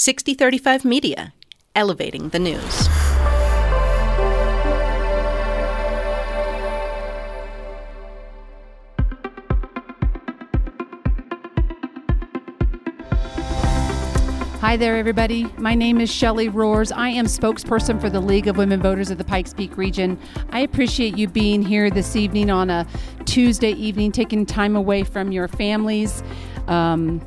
6035 Media, elevating the news. Hi there, everybody. My name is Shelly Roehrs. I am spokesperson for the League of Women Voters of the Pikes Peak region. I appreciate you being here this evening on a Tuesday evening, taking time away from your families. Um,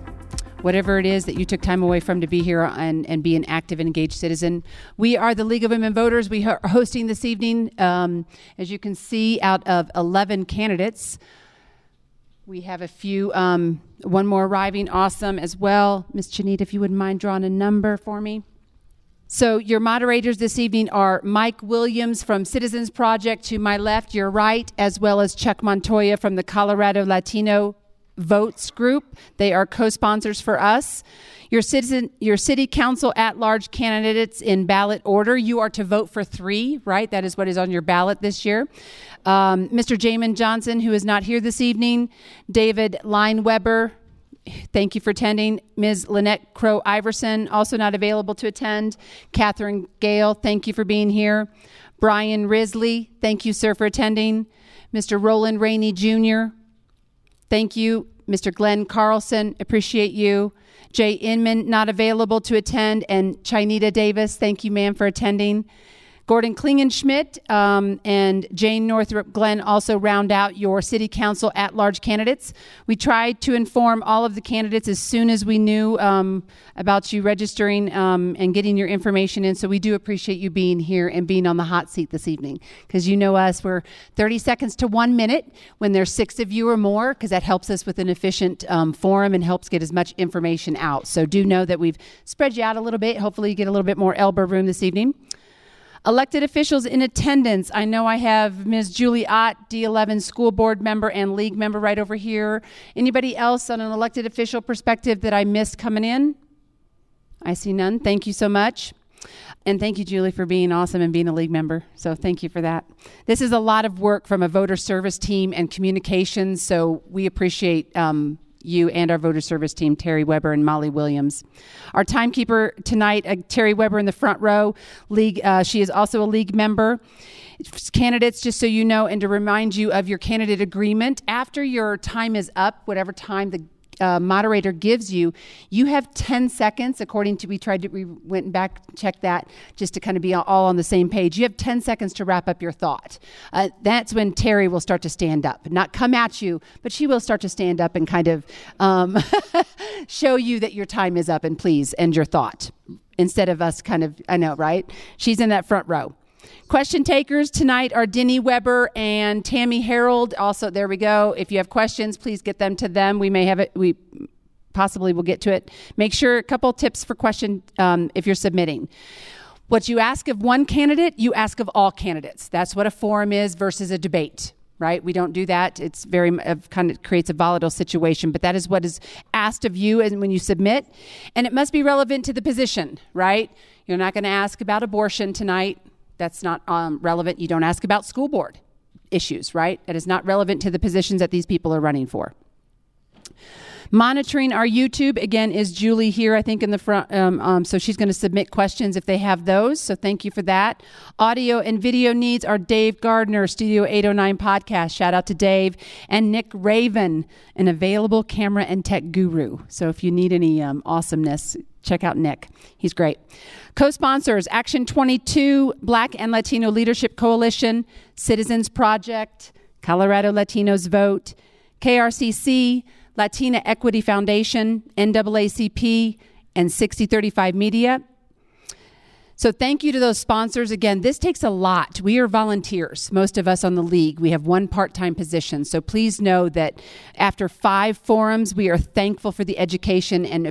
whatever it is that you took time away from to be here and, and be an active and engaged citizen. We are the League of Women Voters. We are hosting this evening, um, as you can see, out of 11 candidates. We have a few, um, one more arriving, awesome as well. Miss Chineta, if you wouldn't mind drawing a number for me. So, your moderators this evening are Mike Williams from Citizens Project to my left, your right, as well as Chuck Montoya from the Colorado Latino Votes Group. They are co sponsors for us. Your citizen, your city council at large candidates in ballot order. You are to vote for three, right? That is what is on your ballot this year. Um, Mr. Jaymen Johnson, who is not here this evening. David Leinweber, thank you for attending. Ms. Lynette Crow Iverson, also not available to attend. Katherine Gayle, thank you for being here. Brian Risley, thank you, sir, for attending. Mr. Roland Rainey Jr., thank you. Mr. Glenn Carlson, appreciate you. Jay Inman, not available to attend. And Chineta Davis, thank you, ma'am, for attending. Gordon Klingenschmitt um, and Jane Northrup Glenn also round out your city council at large candidates. We tried to inform all of the candidates as soon as we knew um, about you registering um, and getting your information in. So we do appreciate you being here and being on the hot seat this evening because you know us, we're 30 seconds to one minute when there's six of you or more because that helps us with an efficient um, forum and helps get as much information out. So do know that we've spread you out a little bit. Hopefully, you get a little bit more elbow room this evening. Elected officials in attendance. I know I have Ms. Julie Ott, D11 school board member and league member right over here. Anybody else on an elected official perspective that I missed coming in? I see none. Thank you so much. And thank you, Julie, for being awesome and being a league member. So thank you for that. This is a lot of work from a voter service team and communications. So we appreciate um, you and our voter service team, Terry Weber and Molly Williams. Our timekeeper tonight, uh, Terry Weber in the front row. League, uh, she is also a league member. Candidates, just so you know, and to remind you of your candidate agreement, after your time is up, whatever time the uh, moderator gives you, you have 10 seconds, according to, we tried to, we went back, checked that just to kind of be all on the same page. You have 10 seconds to wrap up your thought. Uh, that's when Terry will start to stand up, not come at you, but she will start to stand up and kind of um, show you that your time is up and please end your thought instead of us kind of, I know, right? She's in that front row. Question takers tonight are Denny Weber and Tammy Harold. Also, there we go. If you have questions, please get them to them. We may have it. We possibly will get to it. Make sure a couple tips for question um, if you're submitting. What you ask of one candidate, you ask of all candidates. That's what a forum is versus a debate right? We don't do that. It's very kind of creates a volatile situation, but that is what is asked of you and when you submit, and it must be relevant to the position, right? You're not going to ask about abortion tonight that's not um, relevant. You don't ask about school board issues, right? That is not relevant to the positions that these people are running for. Monitoring our YouTube again is Julie here, I think in the front. Um, um, so she's going to submit questions if they have those. So thank you for that. Audio and video needs are Dave Gardner, Studio 809 podcast. Shout out to Dave and Nick Raven, an available camera and tech guru. So if you need any um, awesomeness, check out Nick. He's great. Co sponsors Action 22, Black and Latino Leadership Coalition, Citizens Project, Colorado Latinos Vote, KRCC, Latina Equity Foundation, NAACP, and 6035 Media. So, thank you to those sponsors. Again, this takes a lot. We are volunteers, most of us on the league. We have one part time position. So, please know that after five forums, we are thankful for the education and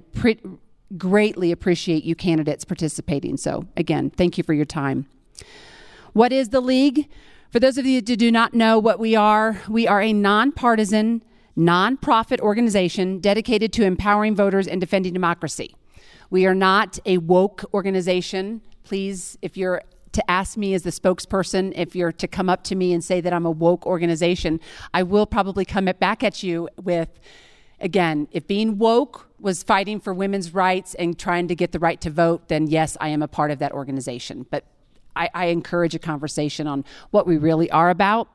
greatly appreciate you candidates participating. So, again, thank you for your time. What is the League? For those of you who do not know what we are, we are a nonpartisan, nonprofit organization dedicated to empowering voters and defending democracy. We are not a woke organization. Please, if you're to ask me as the spokesperson, if you're to come up to me and say that I'm a woke organization, I will probably come back at you with, again, if being woke was fighting for women's rights and trying to get the right to vote, then yes, I am a part of that organization. But I, I encourage a conversation on what we really are about.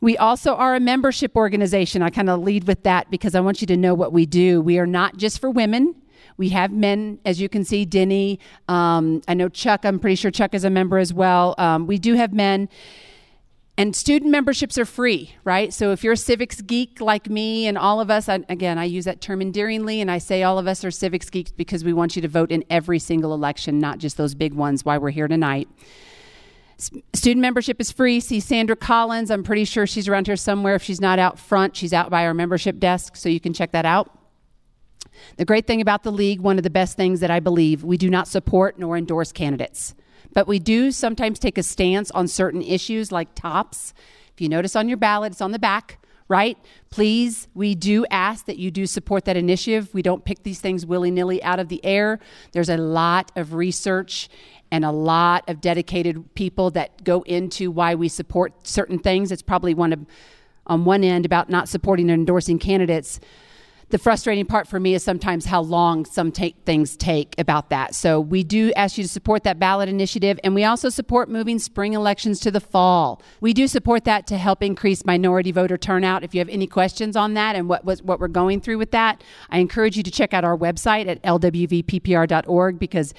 We also are a membership organization. I kind of lead with that because I want you to know what we do. We are not just for women. We have men, as you can see, Denny. Um, I know Chuck, I'm pretty sure Chuck is a member as well. Um, we do have men. And student memberships are free, right? So if you're a civics geek like me and all of us, I, again, I use that term endearingly, and I say all of us are civics geeks because we want you to vote in every single election, not just those big ones, why we're here tonight. Student membership is free. See Sandra Collins. I'm pretty sure she's around here somewhere. If she's not out front, she's out by our membership desk, so you can check that out. The great thing about the league, one of the best things that I believe, we do not support nor endorse candidates. But we do sometimes take a stance on certain issues like TOPS. If you notice on your ballot, it's on the back, right? Please, we do ask that you do support that initiative. We don't pick these things willy nilly out of the air. There's a lot of research and a lot of dedicated people that go into why we support certain things. It's probably one of, on one end, about not supporting and endorsing candidates the frustrating part for me is sometimes how long some take, things take about that. So we do ask you to support that ballot initiative, and we also support moving spring elections to the fall. We do support that to help increase minority voter turnout. If you have any questions on that and what what, what we're going through with that, I encourage you to check out our website at lwvppr.org because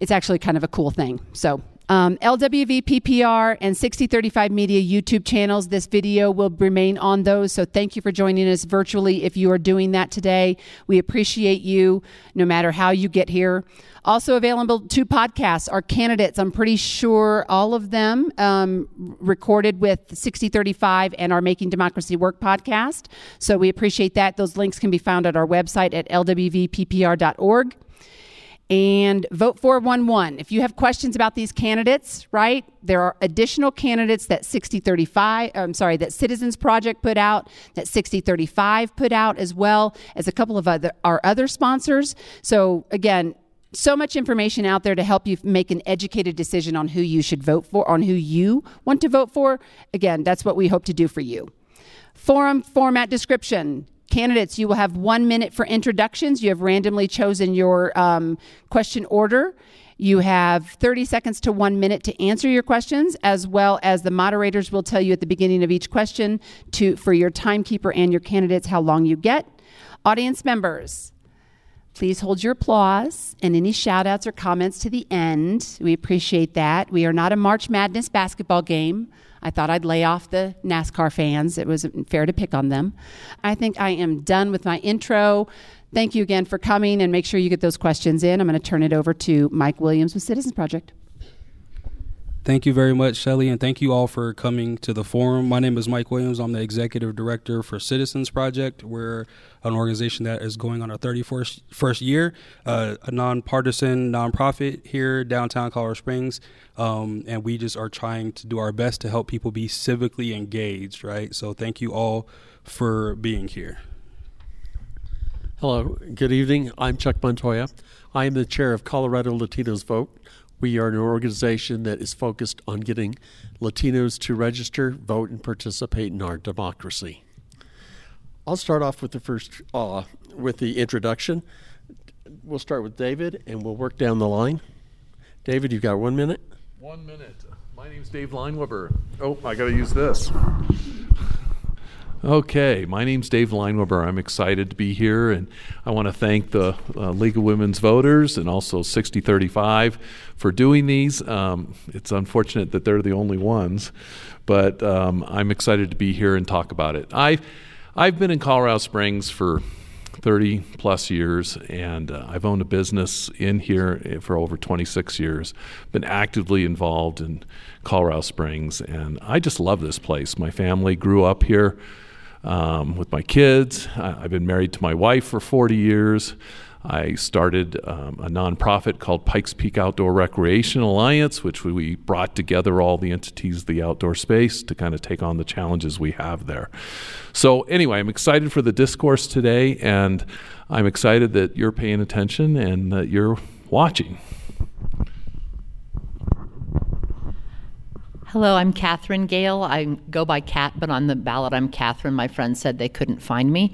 it's actually kind of a cool thing. So um, LWVPPR and 6035 Media YouTube channels. This video will remain on those. So thank you for joining us virtually if you are doing that today. We appreciate you no matter how you get here. Also available two podcasts are candidates. I'm pretty sure all of them um, recorded with 6035 and our Making Democracy Work podcast. So we appreciate that. Those links can be found at our website at lwvppr.org and vote 411. If you have questions about these candidates, right? There are additional candidates that 6035, I'm sorry, that Citizens Project put out, that 6035 put out as well as a couple of other our other sponsors. So again, so much information out there to help you make an educated decision on who you should vote for, on who you want to vote for. Again, that's what we hope to do for you. Forum format description. Candidates, you will have one minute for introductions. You have randomly chosen your um, question order. You have 30 seconds to one minute to answer your questions, as well as the moderators will tell you at the beginning of each question to for your timekeeper and your candidates how long you get. Audience members, please hold your applause and any shout outs or comments to the end. We appreciate that. We are not a March Madness basketball game. I thought I'd lay off the NASCAR fans. It wasn't fair to pick on them. I think I am done with my intro. Thank you again for coming and make sure you get those questions in. I'm going to turn it over to Mike Williams with Citizens Project. Thank you very much, Shelly, and thank you all for coming to the forum. My name is Mike Williams. I'm the executive director for Citizens Project. We're an organization that is going on our 31st first year, uh, a nonpartisan nonprofit here downtown Colorado Springs, um, and we just are trying to do our best to help people be civically engaged. Right. So thank you all for being here. Hello, good evening. I'm Chuck Montoya. I am the chair of Colorado Latinos Vote. We are an organization that is focused on getting Latinos to register, vote, and participate in our democracy. I'll start off with the first, uh, with the introduction. We'll start with David, and we'll work down the line. David, you've got one minute. One minute. My name's Dave Leinweber. Oh, I got to use this. Okay, my name's Dave Leinweber. I'm excited to be here, and I want to thank the uh, League of Women's Voters and also 6035 for doing these. Um, it's unfortunate that they're the only ones, but um, I'm excited to be here and talk about it. I've, I've been in Colorado Springs for 30 plus years, and uh, I've owned a business in here for over 26 years. Been actively involved in Colorado Springs, and I just love this place. My family grew up here um, with my kids. I've been married to my wife for 40 years. I started um, a nonprofit called Pikes Peak Outdoor Recreation Alliance, which we brought together all the entities of the outdoor space to kind of take on the challenges we have there. So, anyway, I'm excited for the discourse today, and I'm excited that you're paying attention and that you're watching. Hello, I'm Katherine Gayle. I go by Cat, but on the ballot I'm Katherine. My friends said they couldn't find me.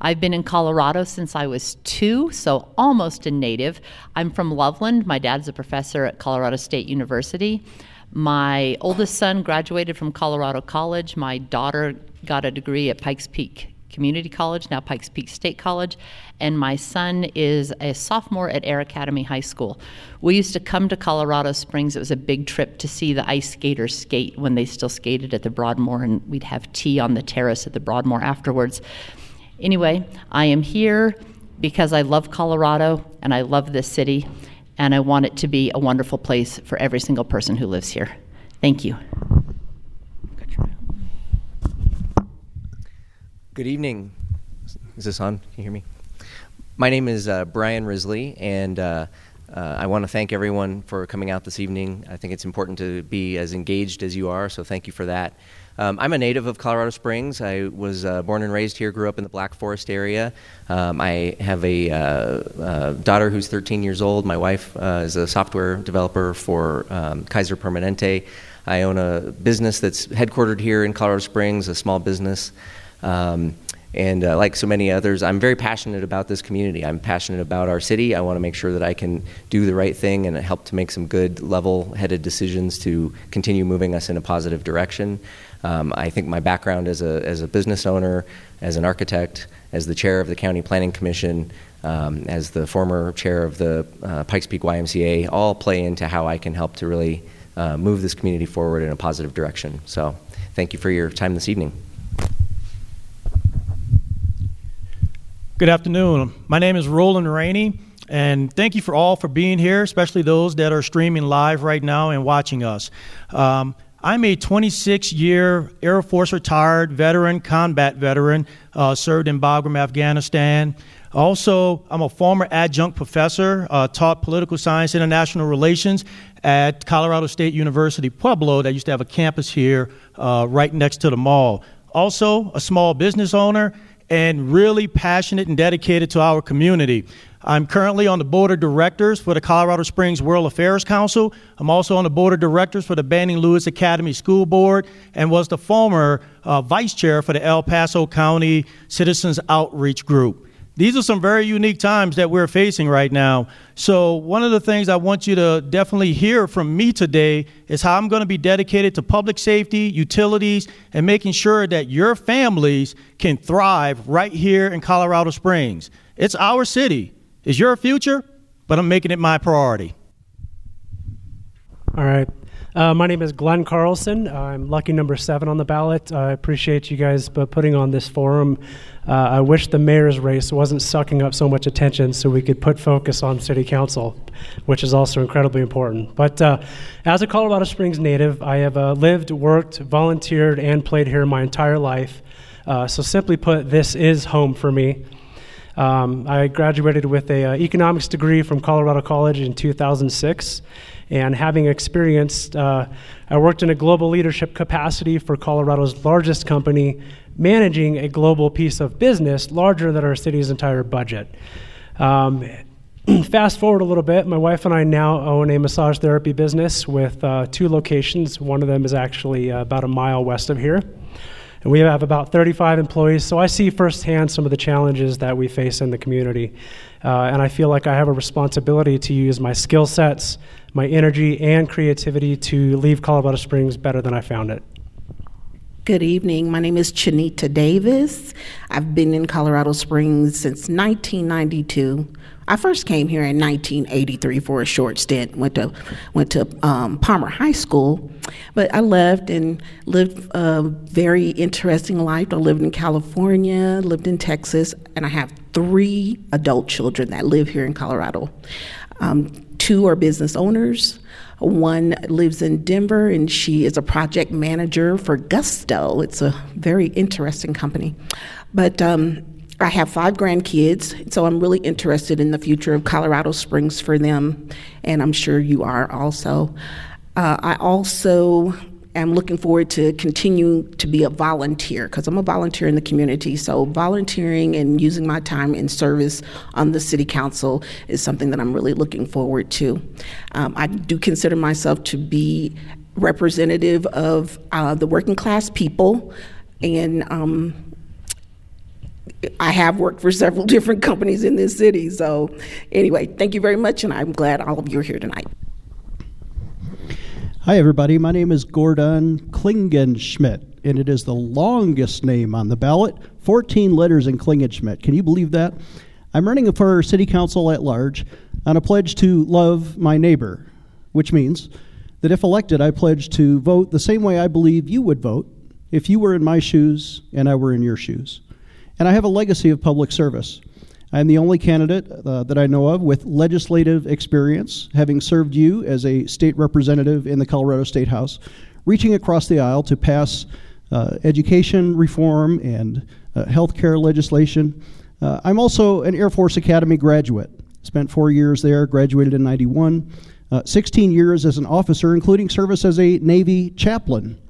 I've been in Colorado since I was two, so almost a native. I'm from Loveland. My dad's a professor at Colorado State University. My oldest son graduated from Colorado College. My daughter got a degree at Pikes Peak Community College, now Pikes Peak State College, and my son is a sophomore at Air Academy High School. We used to come to Colorado Springs. It was a big trip to see the ice skaters skate when they still skated at the Broadmoor, and we'd have tea on the terrace at the Broadmoor afterwards. Anyway, I am here because I love Colorado and I love this city, and I want it to be a wonderful place for every single person who lives here. Thank you. Good evening. Is this on? Can you hear me? My name is uh, Brian Risley, and uh, uh, I want to thank everyone for coming out this evening. I think it's important to be as engaged as you are, so thank you for that. Um, I'm a native of Colorado Springs. I was uh, born and raised here, grew up in the Black Forest area. Um, I have a uh, uh, daughter who's 13 years old. My wife is a software developer for um, Kaiser Permanente. I own a business that's headquartered here in Colorado Springs, a small business. Um, and uh, like so many others, I'm very passionate about this community. I'm passionate about our city. I want to make sure that I can do the right thing and help to make some good, level headed decisions to continue moving us in a positive direction. Um, I think my background as a, as a business owner, as an architect, as the chair of the County Planning Commission, um, as the former chair of the uh, Pikes Peak YMCA, all play into how I can help to really uh, move this community forward in a positive direction. So, thank you for your time this evening. Good afternoon. My name is Roland Rainey, and thank you for all for being here, especially those that are streaming live right now and watching us. Um, I'm a 26 year Air Force retired veteran, combat veteran, uh, served in Bagram, Afghanistan. Also, I'm a former adjunct professor, uh, taught political science, international relations at Colorado State University Pueblo, that used to have a campus here uh, right next to the mall. Also, a small business owner and really passionate and dedicated to our community. I'm currently on the board of directors for the Colorado Springs World Affairs Council. I'm also on the board of directors for the Banning Lewis Academy School Board and was the former uh, vice chair for the El Paso County Citizens Outreach Group. These are some very unique times that we're facing right now. So, one of the things I want you to definitely hear from me today is how I'm going to be dedicated to public safety, utilities, and making sure that your families can thrive right here in Colorado Springs. It's our city. It's your future, but I'm making it my priority. All right. Uh, my name is Glenn Carlson. I'm lucky number seven on the ballot. I appreciate you guys putting on this forum. Uh, I wish the mayor's race wasn't sucking up so much attention so we could put focus on city council, which is also incredibly important. But uh, as a Colorado Springs native, I have uh, lived, worked, volunteered, and played here my entire life. Uh, so, simply put, this is home for me. Um, I graduated with an uh, economics degree from Colorado College in 2006. And having experienced, uh, I worked in a global leadership capacity for Colorado's largest company, managing a global piece of business larger than our city's entire budget. Um, fast forward a little bit, my wife and I now own a massage therapy business with uh, two locations. One of them is actually uh, about a mile west of here. And we have about 35 employees, so I see firsthand some of the challenges that we face in the community. Uh, and I feel like I have a responsibility to use my skill sets, my energy, and creativity to leave Colorado Springs better than I found it. Good evening. My name is Chineta Davis. I've been in Colorado Springs since 1992. I first came here in 1983 for a short stint. Went to went to um, Palmer High School, but I left and lived a very interesting life. I lived in California, lived in Texas, and I have three adult children that live here in Colorado. Um, two are business owners. One lives in Denver and she is a project manager for Gusto. It's a very interesting company. But um, I have five grandkids, so I'm really interested in the future of Colorado Springs for them, and I'm sure you are also. Uh, I also am looking forward to continue to be a volunteer because I'm a volunteer in the community. So volunteering and using my time in service on the city council is something that I'm really looking forward to. Um, I do consider myself to be representative of uh, the working class people, and um, I have worked for several different companies in this city. So, anyway, thank you very much, and I'm glad all of you are here tonight. Hi, everybody. My name is Gordon Klingenschmitt, and it is the longest name on the ballot 14 letters in Klingenschmitt. Can you believe that? I'm running for city council at large on a pledge to love my neighbor, which means that if elected, I pledge to vote the same way I believe you would vote if you were in my shoes and I were in your shoes. And I have a legacy of public service. I am the only candidate uh, that I know of with legislative experience, having served you as a state representative in the Colorado State House, reaching across the aisle to pass uh, education reform and uh, health care legislation. Uh, I'm also an Air Force Academy graduate. Spent four years there, graduated in 91, uh, 16 years as an officer, including service as a Navy chaplain.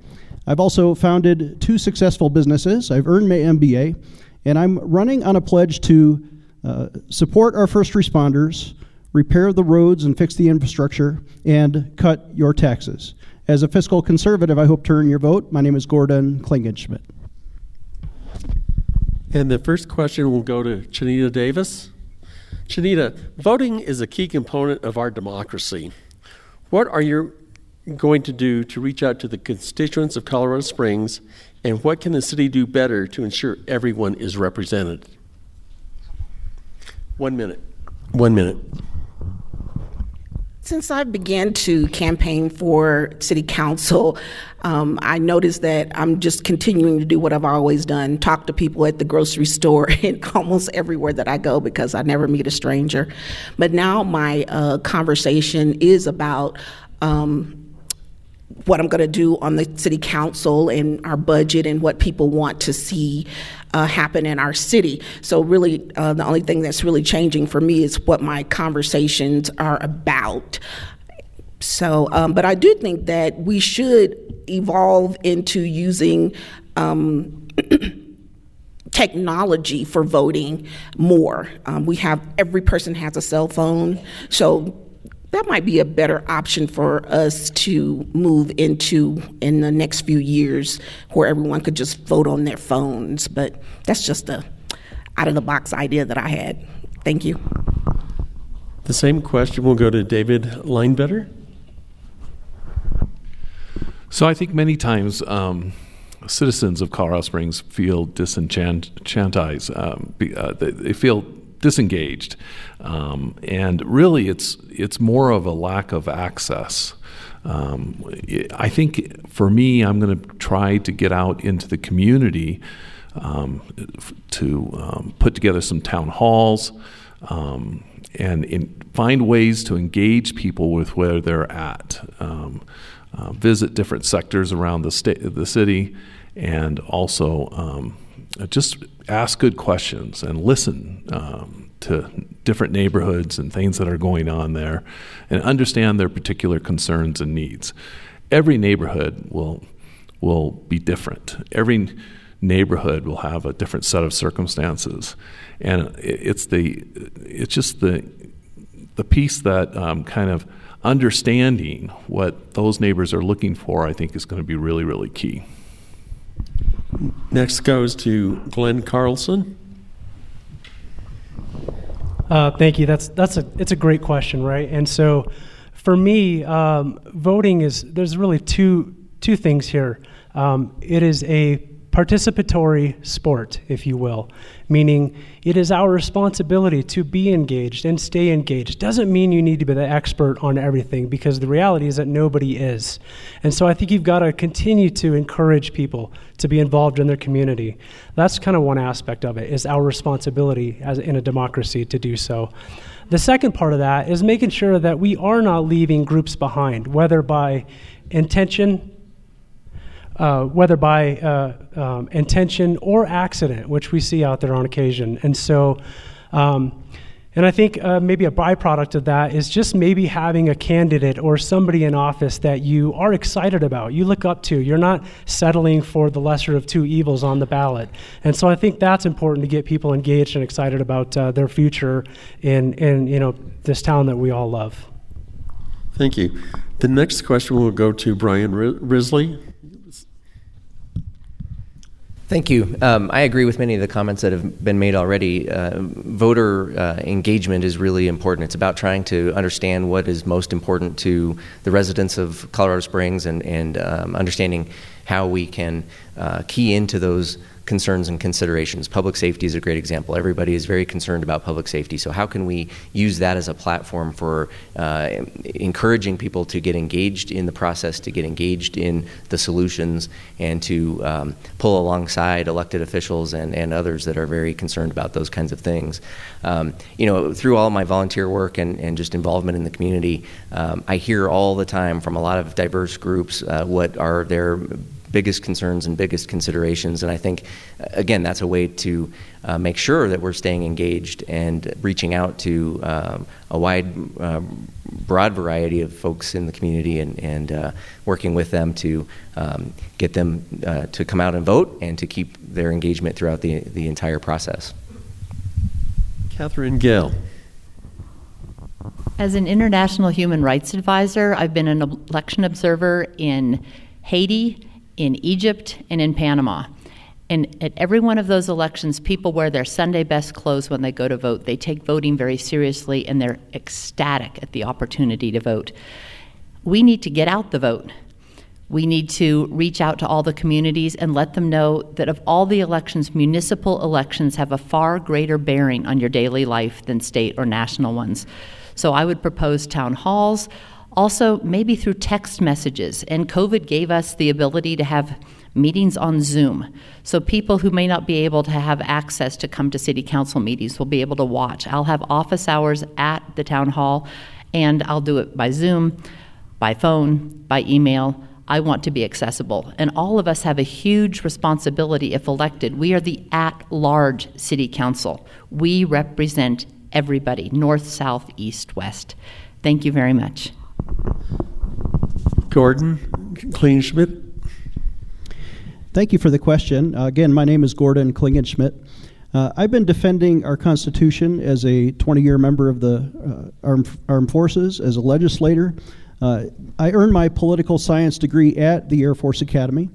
I've also founded two successful businesses. I've earned my MBA, and I'm running on a pledge to uh, support our first responders, repair the roads and fix the infrastructure, and cut your taxes. As a fiscal conservative, I hope to earn your vote. My name is Gordon Klingenschmitt. And the first question will go to Chineta Davis. Chineta, voting is a key component of our democracy. What are you going to do to reach out to the constituents of Colorado Springs, and what can the city do better to ensure everyone is represented? One minute. One minute. Since I began to campaign for city council, um, I noticed that I'm just continuing to do what I've always done talk to people at the grocery store and almost everywhere that I go because I never meet a stranger. But now my uh, conversation is about um, what I'm going to do on the city council and our budget and what people want to see uh, happen in our city. So, really, uh, the only thing that's really changing for me is what my conversations are about. So, um, but I do think that we should evolve into using. Um, technology for voting more. Um, we have every person has a cell phone, so that might be a better option for us to move into in the next few years where everyone could just vote on their phones. But that's just a out of the box idea that i had. Thank you. The same question will go to david Leinweber so i think many times um, citizens of colorado springs feel disenchantized um, uh, they feel disengaged. Um, and really, it's it's more of a lack of access. Um, I think for me, I'm going to try to get out into the community um, to um, put together some town halls um, and in, find ways to engage people with where they're at. Um, uh, visit different sectors around the state, the city, and also just ask good questions and listen um, to different neighborhoods and things that are going on there and understand their particular concerns and needs. Every neighborhood will will be different. Every neighborhood will have a different set of circumstances, and it's the it's just the the piece that um, kind of understanding what those neighbors are looking for. I think is going to be really really key. Next goes to Glenn Carlson. Uh, thank you. That's that's a it's a great question, right? And so, for me, um, voting is there's really two two things here. Um, it is a participatory sport, if you will, meaning it is our responsibility to be engaged and stay engaged. Doesn't mean you need to be the expert on everything because the reality is that nobody is. And so I think you've got to continue to encourage people to be involved in their community. That's kind of one aspect of it is our responsibility as in a democracy to do so. The second part of that is making sure that we are not leaving groups behind, whether by intention uh, whether by uh, um, intention or accident, which we see out there on occasion. And so, um, and I think uh, maybe a byproduct of that is just maybe having a candidate or somebody in office that you are excited about, you look up to. You're not settling for the lesser of two evils on the ballot. And so I think that's important to get people engaged and excited about uh, their future in, in you know, this town that we all love. Thank you. The next question will go to Brian Risley. Thank you. Um, I agree with many of the comments that have been made already. Uh, voter uh, engagement is really important. It's about trying to understand what is most important to the residents of Colorado Springs and, and um, understanding how we can uh, key into those concerns and considerations. Public safety is a great example. Everybody is very concerned about public safety. So, how can we use that as a platform for uh, encouraging people to get engaged in the process, to get engaged in the solutions, and to um, pull alongside elected officials and, and others that are very concerned about those kinds of things? Um, you know, through all my volunteer work and, and just involvement in the community, um, I hear all the time from a lot of diverse groups uh, what are their biggest concerns and biggest considerations. And I think, again, that's a way to uh, make sure that we're staying engaged and reaching out to um, a wide, uh, broad variety of folks in the community and, and uh, working with them to um, get them uh, to come out and vote and to keep their engagement throughout the, the entire process. Katherine Gill. As an international human rights advisor, I've been an election observer in Haiti, in Egypt and in Panama. And at every one of those elections, people wear their Sunday best clothes when they go to vote. They take voting very seriously and they're ecstatic at the opportunity to vote. We need to get out the vote. We need to reach out to all the communities and let them know that of all the elections, municipal elections have a far greater bearing on your daily life than state or national ones. So I would propose town halls. Also, maybe through text messages. And COVID gave us the ability to have meetings on Zoom. So people who may not be able to have access to come to city council meetings will be able to watch. I'll have office hours at the town hall, and I'll do it by Zoom, by phone, by email. I want to be accessible. And all of us have a huge responsibility if elected. We are the at large city council. We represent everybody north, south, east, west. Thank you very much. Gordon Klingenschmitt. Thank you for the question. Uh, again, my name is Gordon Klingenschmitt. Uh, I've been defending our Constitution as a 20 year member of the uh, armed, armed, Forces, as a legislator. Uh, I earned my political science degree at the Air Force Academy.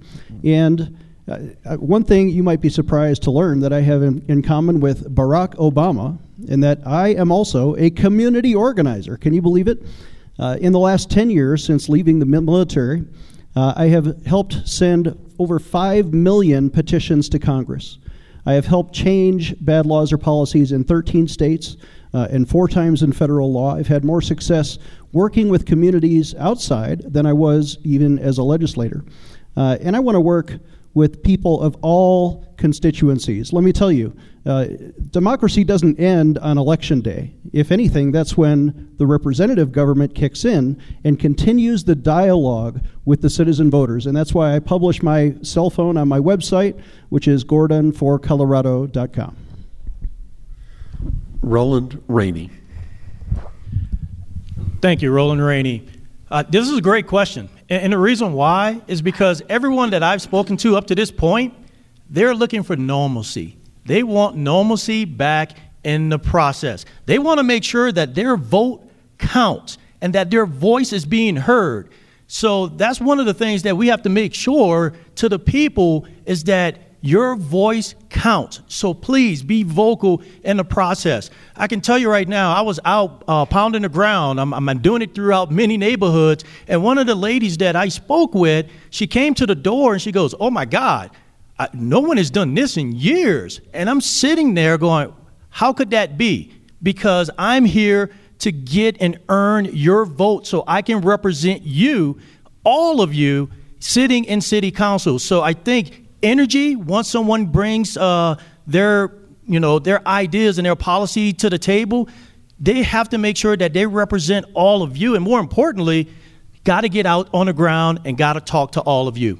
And uh, uh, one thing you might be surprised to learn that I have in, in common with Barack Obama, in that I am also a community organizer. Can you believe it? Uh, in the last 10 years since leaving the military, uh, I have helped send over 5 million petitions to Congress. I have helped change bad laws or policies in 13 states uh, and four times in federal law. I've had more success working with communities outside than I was even as a legislator. Uh, and I want to work with people of all constituencies. Let me tell you, uh, democracy doesn't end on election day. If anything, that's when the representative government kicks in and continues the dialogue with the citizen voters. And that's why I publish my cell phone on my website, which is gordonforcolorado.com. Roland Rainey. Thank you, Roland Rainey. Uh, this is a great question. And, and the reason why is because everyone that I've spoken to up to this point, they're looking for normalcy. They want normalcy back in the process. They want to make sure that their vote counts and that their voice is being heard. So that's one of the things that we have to make sure to the people is that your voice counts. So please be vocal in the process. I can tell you right now, I was out uh, pounding the ground. I'm, I'm doing it throughout many neighborhoods. And one of the ladies that I spoke with, she came to the door and she goes, Oh my God, I, no one has done this in years. And I'm sitting there going, how could that be? Because I'm here to get and earn your vote so I can represent you, all of you, sitting in city council. So I think energy, once someone brings uh, their, you know, their ideas and their policy to the table, they have to make sure that they represent all of you. And more importantly, got to get out on the ground and got to talk to all of you.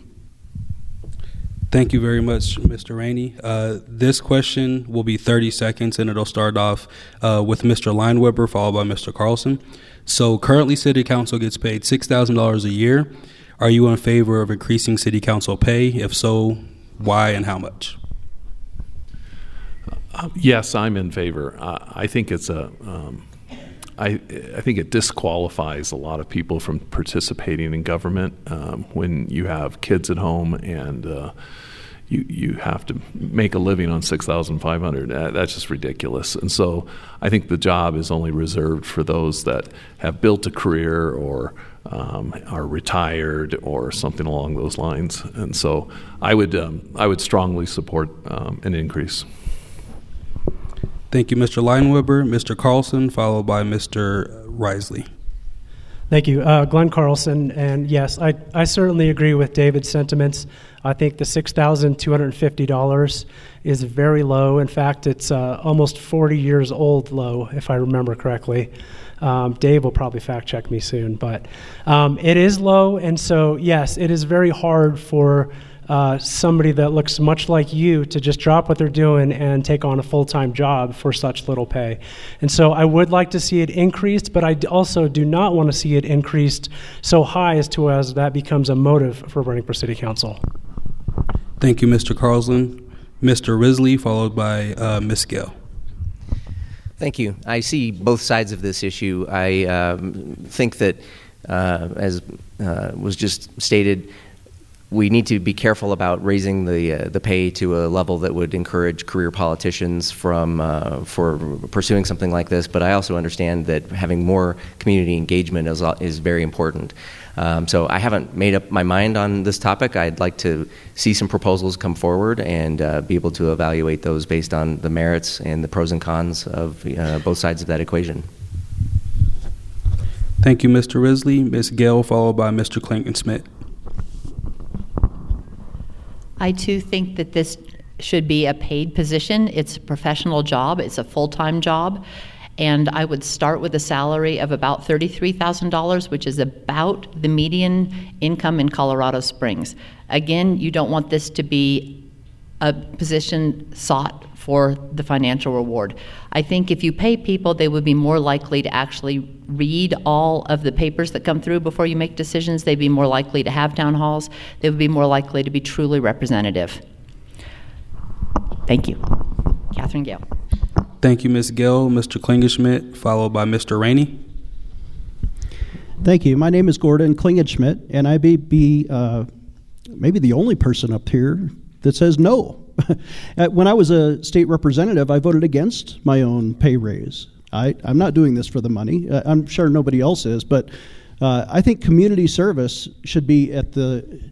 Thank you very much, Mr. Rainey. Uh, this question will be 30 seconds, and it'll start off uh, with Mr. Leinweber, followed by Mr. Carlson. So, currently, City Council gets paid $6,000 a year. Are you in favor of increasing City Council pay? If so, why and how much? Uh, yes, I'm in favor. I think it's a um, I, I think it disqualifies a lot of people from participating in government um, when you have kids at home and uh, you you have to make a living on six thousand five hundred. That's just ridiculous. And so I think the job is only reserved for those that have built a career or um, are retired or something along those lines. And so I would um, I would strongly support um, an increase. Thank you, Mr. Leinweber. Mr. Carlson, followed by Mr. Risley. Thank you. Uh, Glenn Carlson, and yes, I, I certainly agree with David's sentiments. I think the $6,250 is very low. In fact, it's uh, almost 40 years old low, if I remember correctly. Um, Dave will probably fact check me soon, but um, it is low, and so yes, it is very hard for uh, somebody that looks much like you to just drop what they're doing and take on a full time job for such little pay. And so I would like to see it increased, but I also do not want to see it increased so high as to as that becomes a motive for running for city council. Thank you, Mr. Carlson. Mr. Risley, followed by uh, Ms. Gayle. Thank you. I see both sides of this issue. I um, think that, uh, as uh, was just stated, we need to be careful about raising the uh, the pay to a level that would encourage career politicians from uh, for pursuing something like this. But I also understand that having more community engagement is is very important. Um, so I haven't made up my mind on this topic. I'd like to see some proposals come forward and uh, be able to evaluate those based on the merits and the pros and cons of uh, both sides of that equation. Thank you, Mr. Risley. Ms. Gayle, followed by Mr. Klingensmith. I too think that this should be a paid position. It's a professional job, it's a full time job. And I would start with a salary of about $33,000, which is about the median income in Colorado Springs. Again, you don't want this to be a position sought for the financial reward. I think if you pay people, they would be more likely to actually read all of the papers that come through before you make decisions. They'd be more likely to have town halls. They would be more likely to be truly representative. Thank you. Katherine Gayle. Thank you, Ms. Gill. Mr. Klingenschmitt, followed by Mr. Rainey. Thank you. My name is Gordon Klingenschmitt, and I may be uh, maybe the only person up here that says no when I was a state representative, I voted against my own pay raise. I, am not doing this for the money. Uh, I'm sure nobody else is, but uh, I think community service should be at the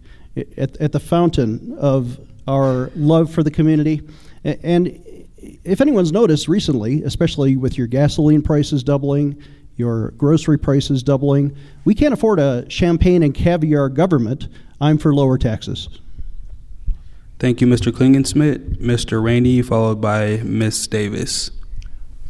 at, at the fountain of our love for the community. And if anyone's noticed recently, especially with your gasoline prices doubling, your grocery prices doubling, we can't afford a champagne and caviar government. I'm for lower taxes. Thank you, Mr. Klingensmith. Mr. Rainey, followed by Ms. Davis.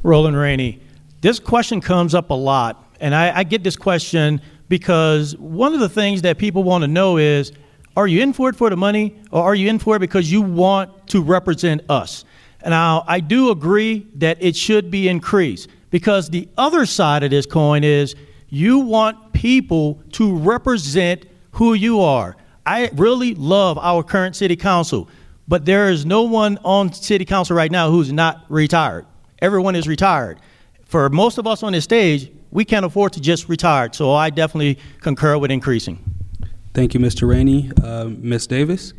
Roland Rainey. This question comes up a lot, and I, I get this question because one of the things that people want to know is are you in for it for the money, or are you in for it because you want to represent us? Now, I do agree that it should be increased because the other side of this coin is you want people to represent who you are. I really love our current city council, but there is no one on city council right now who's not retired. Everyone is retired. For most of us on this stage, we can't afford to just retire, so I definitely concur with increasing. Thank you, Mr. Rainey. Uh, Ms. Davis?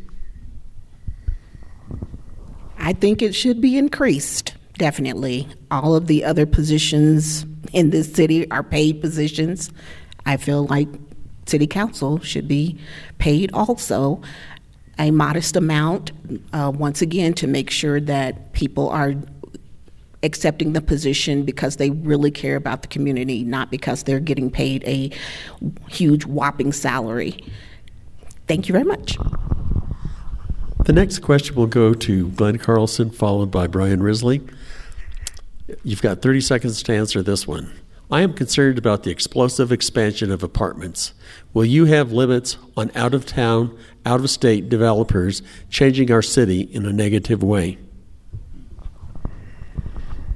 I think it should be increased, definitely. All of the other positions in this city are paid positions. I feel like city council should be paid also a modest amount, uh, once again, to make sure that people are accepting the position because they really care about the community, not because they're getting paid a huge, whopping salary. Thank you very much. The next question will go to Glenn Carlson, followed by Brian Risley. You've got 30 seconds to answer this one. I am concerned about the explosive expansion of apartments. Will you have limits on out of town, out of state developers changing our city in a negative way?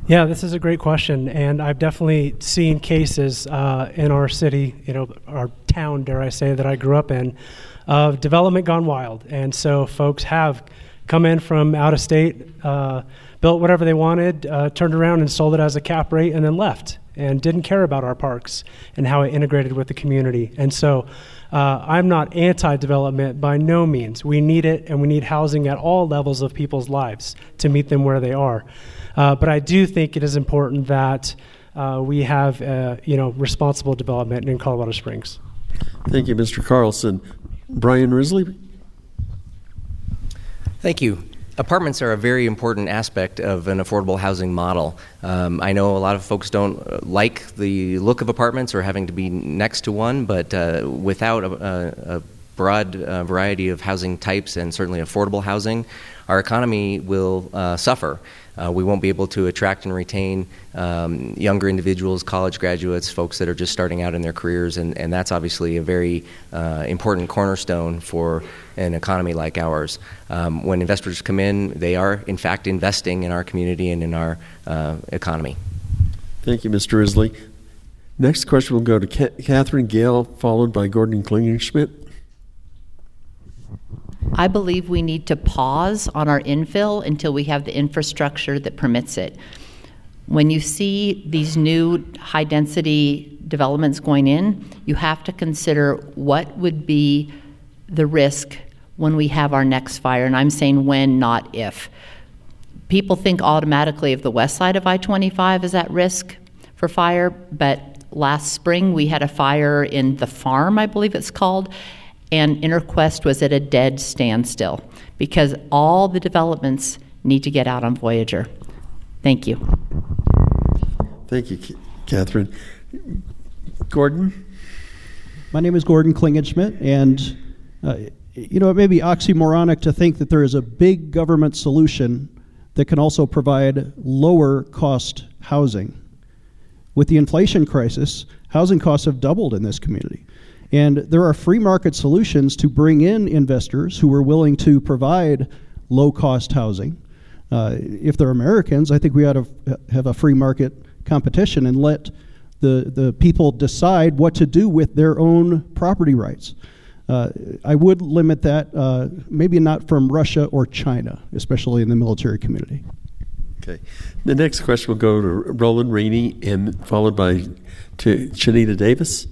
Yeah, this is a great question, and I've definitely seen cases uh, in our city, you know, our town, dare I say, that I grew up in, of development gone wild, and so folks have come in from out of state, uh, built whatever they wanted, uh, turned around and sold it as a cap rate, and then left and didn't care about our parks and how it integrated with the community. And so uh, I'm not anti development by no means. We need it, and we need housing at all levels of people's lives to meet them where they are. Uh, but I do think it is important that uh, we have uh, you know, responsible development in Colorado Springs. Thank you, Mr. Carlson. Brian Risley? Thank you. Apartments are a very important aspect of an affordable housing model. Um, I know a lot of folks don't uh, like the look of apartments or having to be next to one, but uh, without a, a broad uh, variety of housing types and certainly affordable housing, our economy will uh, suffer. Uh, we won't be able to attract and retain um, younger individuals, college graduates, folks that are just starting out in their careers, and, and that's obviously a very uh, important cornerstone for an economy like ours. Um, when investors come in, they are in fact investing in our community and in our uh, economy. Thank you, Mr. Risley. Next question will go to Katherine Gayle, followed by Gordon Klingenschmitt. I believe we need to pause on our infill until we have the infrastructure that permits it. When you see these new high density developments going in, you have to consider what would be the risk when we have our next fire. And I'm saying when, not if. People think automatically of the west side of I 25 is at risk for fire, but last spring we had a fire in the farm, I believe it's called, and InterQuest was at a dead standstill because all the developments need to get out on Voyager. Thank you. Thank you, Katherine. Gordon? My name is Gordon Klingenschmitt, and uh, you know, it may be oxymoronic to think that there is a big government solution that can also provide lower cost housing. With the inflation crisis, housing costs have doubled in this community. And there are free market solutions to bring in investors who are willing to provide low cost housing. Uh, if they're Americans, I think we ought to have a free market competition and let the, the people decide what to do with their own property rights. Uh, I would limit that, uh, maybe not from Russia or China, especially in the military community. Okay. The next question will go to Roland Rainey and followed by to Chineta Davis.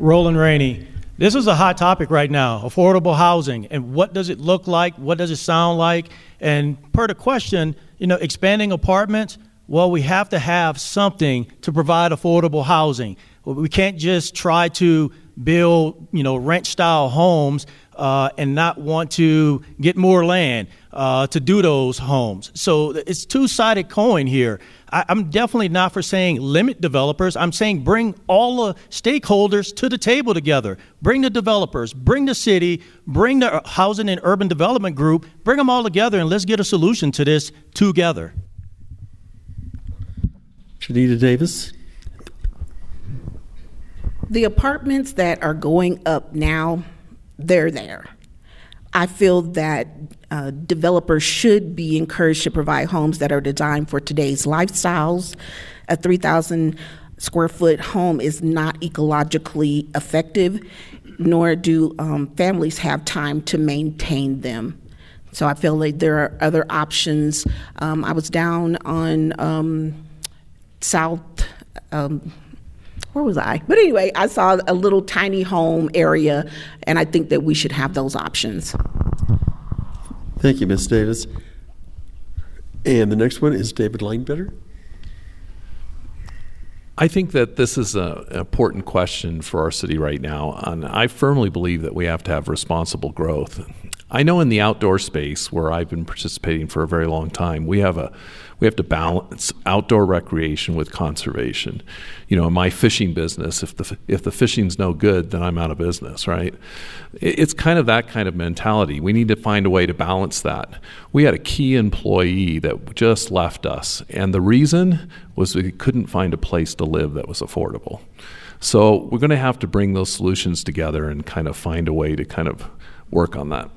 Roland Rainey. This is a hot topic right now affordable housing. And what does it look like? What does it sound like? And per the question, you know, expanding apartments, well, we have to have something to provide affordable housing. We can't just try to build, you know, ranch style homes uh, and not want to get more land uh, to do those homes. So it's two sided coin here. I, am definitely not for saying limit developers. I'm saying bring all the stakeholders to the table together. Bring the developers, bring the city, bring the housing and urban development group, bring them all together and let's get a solution to this together. Chineta Davis. The apartments that are going up now, they're there. I feel that uh, developers should be encouraged to provide homes that are designed for today's lifestyles. A 3,000 square foot home is not ecologically effective, nor do um, families have time to maintain them. So I feel like there are other options. Um, I was down on um, South um, where was I? But anyway, I saw a little tiny home area, and I think that we should have those options. Thank you, Ms. Davis. And the next one is David Leinweber. I think that this is a, an important question for our city right now. And I firmly believe that we have to have responsible growth. I know in the outdoor space where I've been participating for a very long time, we have a we have to balance outdoor recreation with conservation. You know, in my fishing business, if the if the fishing's no good, then I'm out of business, right? It's kind of that kind of mentality. We need to find a way to balance that. We had a key employee that just left us, and the reason was we couldn't find a place to live that was affordable. So we're going to have to bring those solutions together and kind of find a way to kind of work on that.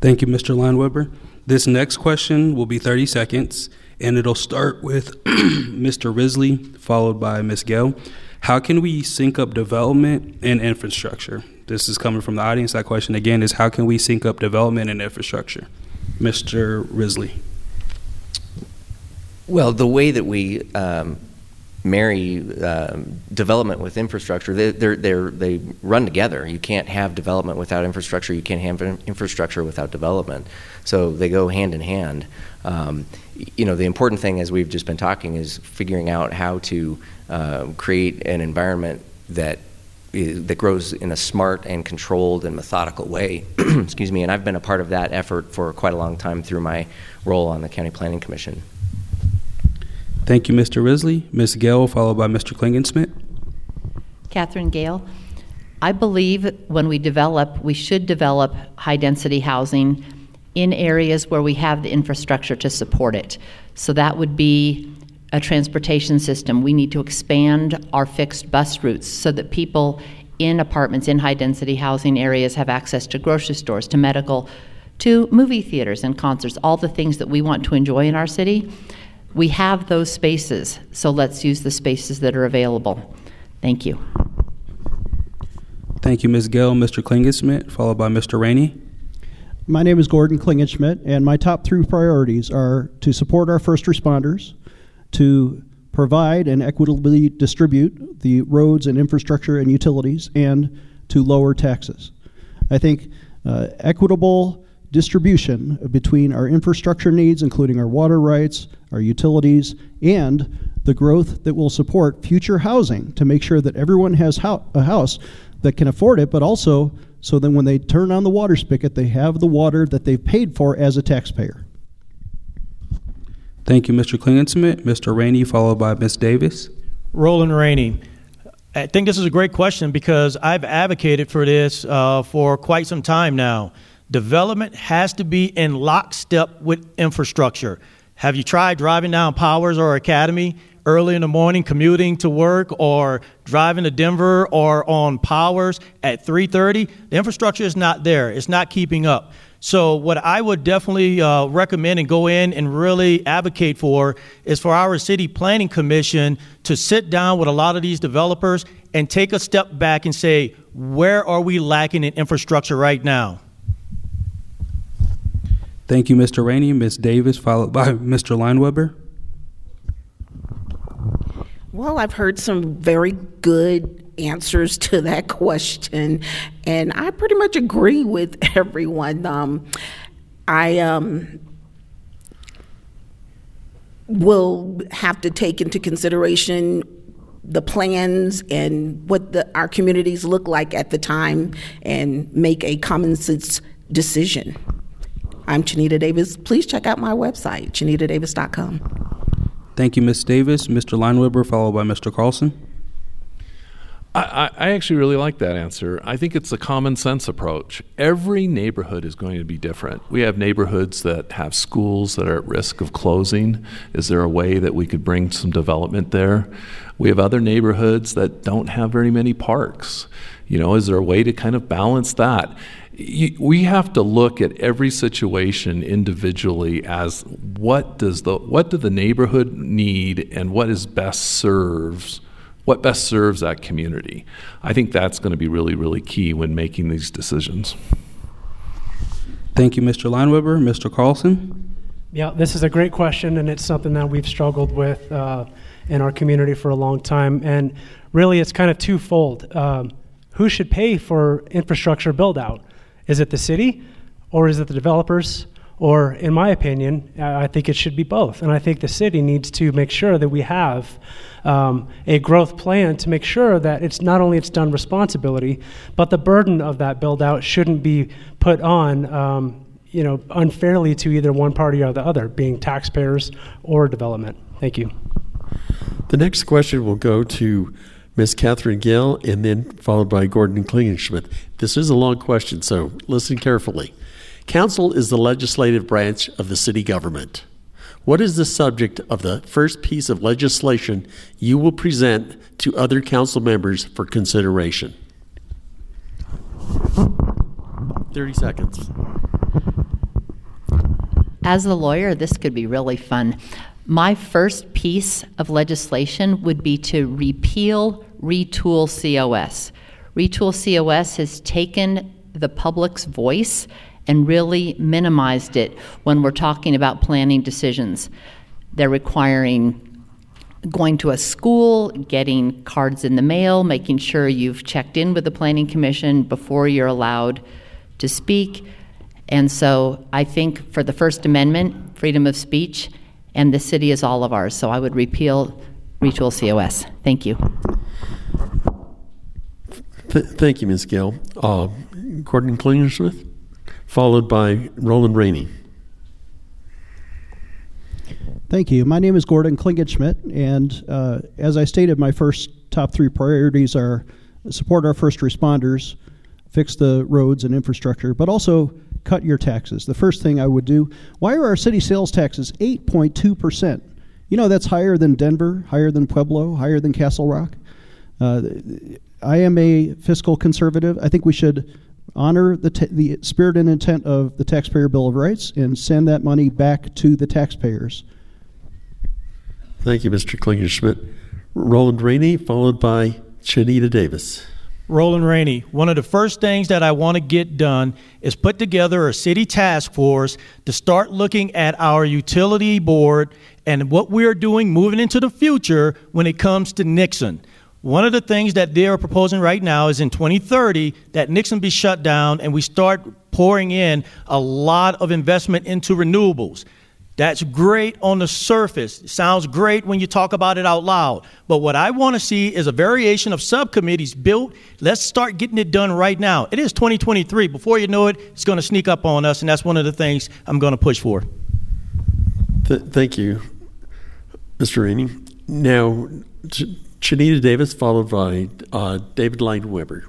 Thank you, Mr. Leinweber. This next question will be 30 seconds, and it'll start with Mr. Risley, followed by Ms. Gayle. How can we sync up development and infrastructure? This is coming from the audience. That question again is how can we sync up development and infrastructure? Mr. Risley. Well, the way that we um, marry um, development with infrastructure. They, they're, they're, they run together. You can't have development without infrastructure. You can't have infrastructure without development. So they go hand in hand. Um, you know, the important thing, as we've just been talking, is figuring out how to uh, create an environment that that grows in a smart and controlled and methodical way. Excuse me. And I've been a part of that effort for quite a long time through my role on the County Planning Commission. Thank you, Mr. Risley. Ms. Gayle, followed by Mr. Klingensmith. Katherine Gayle. I believe when we develop, we should develop high density housing in areas where we have the infrastructure to support it. So that would be a transportation system. We need to expand our fixed bus routes so that people in apartments in high density housing areas have access to grocery stores, to medical, to movie theaters and concerts, all the things that we want to enjoy in our city. We have those spaces, so let's use the spaces that are available. Thank you. Thank you, Ms. Gill. Mr. Klingenschmitt, followed by Mr. Rainey. My name is Gordon Klingenschmitt, and my top three priorities are to support our first responders, to provide and equitably distribute the roads and infrastructure and utilities, and to lower taxes. I think uh, equitable distribution between our infrastructure needs, including our water rights, our utilities, and the growth that will support future housing to make sure that everyone has ho- a house that can afford it, but also so that when they turn on the water spigot, they have the water that they've paid for as a taxpayer. Thank you, Mr. Klingenschmitt. Mr. Rainey, followed by Ms. Davis. Roland Rainey. I think this is a great question because I've advocated for this uh, for quite some time now. Development has to be in lockstep with infrastructure. Have you tried driving down Powers or Academy early in the morning, commuting to work, or driving to Denver or on Powers at 3:30? The infrastructure is not there. It's not keeping up. So, what I would definitely uh, recommend and go in and really advocate for is for our city planning commission to sit down with a lot of these developers and take a step back and say, where are we lacking in infrastructure right now? Thank you, Mr. Rainey. Ms. Davis, followed by Mr. Leinweber. Well, I've heard some very good answers to that question, and I pretty much agree with everyone. Um, I um, will have to take into consideration the plans and what the, our communities look like at the time and make a common sense decision. I'm Chineta Davis. Please check out my website, chanitadavis.com. Thank you, Ms. Davis. Mr. Leinweber, followed by Mr. Carlson. I, I, actually really like that answer. I think it's a common sense approach. Every neighborhood is going to be different. We have neighborhoods that have schools that are at risk of closing. Is there a way that we could bring some development there? We have other neighborhoods that don't have very many parks. You know, is there a way to kind of balance that? We have to look at every situation individually as what does the what do the neighborhood need and what is best serves what best serves that community. I think that's going to be really really key when making these decisions. Thank you, Mr. Leinweber. Mr. Carlson. Yeah, this is a great question, and it's something that we've struggled with uh, in our community for a long time. And really, it's kind of twofold. Um, who should pay for infrastructure build out? Is it the city or is it the developers? Or, in my opinion, I think it should be both. And I think the city needs to make sure that we have um, a growth plan to make sure that it's not only its done responsibility, but the burden of that build out shouldn't be put on. Um, you know, unfairly to either one party or the other, being taxpayers or development. Thank you. The next question will go to Ms. Katherine Gill, and then followed by Gordon Klingenschmitt. This is a long question, so listen carefully. Council is the legislative branch of the city government. What is the subject of the first piece of legislation you will present to other council members for consideration? 30 seconds. As a lawyer, this could be really fun. My first piece of legislation would be to repeal Retool COS. Retool COS has taken the public's voice and really minimized it when we're talking about planning decisions. They're requiring going to a school, getting cards in the mail, making sure you've checked in with the Planning Commission before you're allowed to speak. And so I think for the First Amendment, freedom of speech, and the city is all of ours. So I would repeal retool COS. Thank you. Th- thank you, Ms. Gill. Uh, Gordon Klingersmith, followed by Roland Rainey. Thank you. My name is Gordon Klingenschmitt, and uh, as I stated, my first top three priorities are support our first responders, fix the roads and infrastructure, but also cut your taxes. The first thing I would do why are our city sales taxes 8.2%? You know, that's higher than Denver, higher than Pueblo, higher than Castle Rock. Uh, I am a fiscal conservative. I think we should honor the, t- the spirit and intent of the Taxpayer Bill of Rights and send that money back to the taxpayers. Thank you, Mr. Klingenschmitt. Roland Rainey, followed by Chineta Davis. Roland Rainey, one of the first things that I want to get done is put together a city task force to start looking at our utility board and what we're doing moving into the future when it comes to Nixon. One of the things that they are proposing right now is in 2030 that Nixon be shut down and we start pouring in a lot of investment into renewables. That's great on the surface. It sounds great when you talk about it out loud. But what I want to see is a variation of subcommittees built. Let's start getting it done right now. It is 2023. Before you know it, it's going to sneak up on us, and that's one of the things I'm going to push for. Th- thank you, Mr. Rainey. Now, Ch- Chineta Davis, followed by uh, David Leinweber.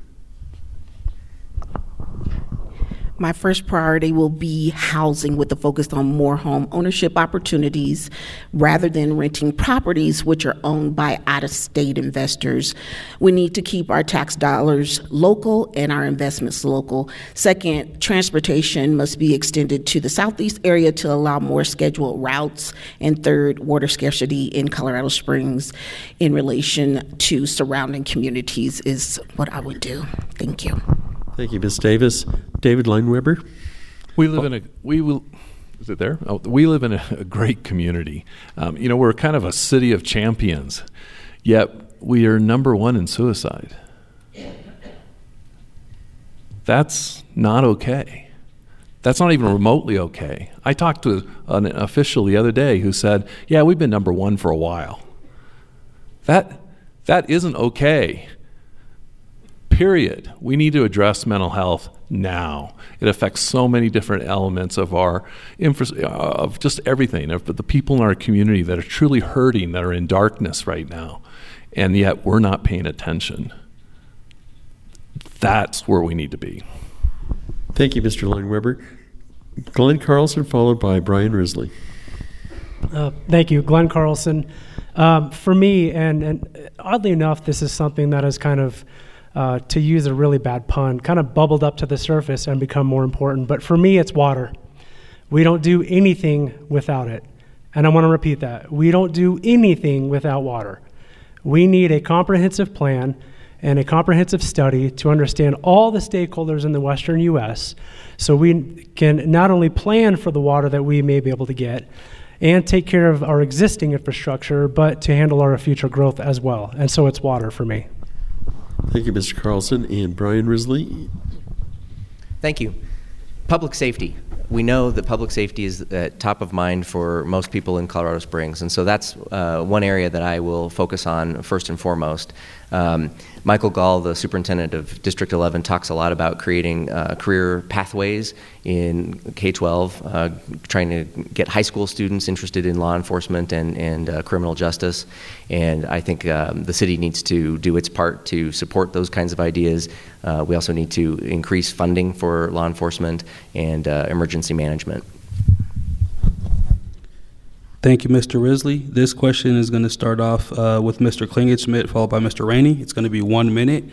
My first priority will be housing with a focus on more home ownership opportunities rather than renting properties which are owned by out of state investors. We need to keep our tax dollars local and our investments local. Second, transportation must be extended to the southeast area to allow more scheduled routes. And third, water scarcity in Colorado Springs in relation to surrounding communities is what I would do. Thank you. Thank you, Ms. Davis. David Leinweber. We live in a we will. Is it there? Oh, we live in a, a great community. Um, you know, we're kind of a city of champions, yet we are number one in suicide. That's not okay. That's not even remotely okay. I talked to an official the other day who said, "Yeah, we've been number one for a while." That that isn't okay period. We need to address mental health now. It affects so many different elements of our infra- of just everything, of the people in our community that are truly hurting, that are in darkness right now, and yet we're not paying attention. That's where we need to be. Thank you, Mr. Leinweber. Glenn Carlson, followed by Brian Risley. Uh, thank you, Glenn Carlson. Um, for me, and, and oddly enough, this is something that is kind of uh, to use a really bad pun, kind of bubbled up to the surface and become more important. But for me, it's water. We don't do anything without it. And I want to repeat that. We don't do anything without water. We need a comprehensive plan and a comprehensive study to understand all the stakeholders in the western U.S. so we can not only plan for the water that we may be able to get and take care of our existing infrastructure, but to handle our future growth as well. And so it's water for me. Thank you, Mr. Carlson. And Brian Risley. Thank you. Public safety. We know that public safety is uh, top of mind for most people in Colorado Springs, and so that's uh, one area that I will focus on first and foremost. Um, Michael Gaal, the superintendent of District 11, talks a lot about creating uh, career pathways in K 12, uh, trying to get high school students interested in law enforcement and, and uh, criminal justice. And I think um, the city needs to do its part to support those kinds of ideas. Uh, we also need to increase funding for law enforcement and uh, emergency management. Thank you, Mr. Risley. This question is going to start off uh, with Mr. Klingenschmitt, followed by Mr. Rainey. It's going to be one minute.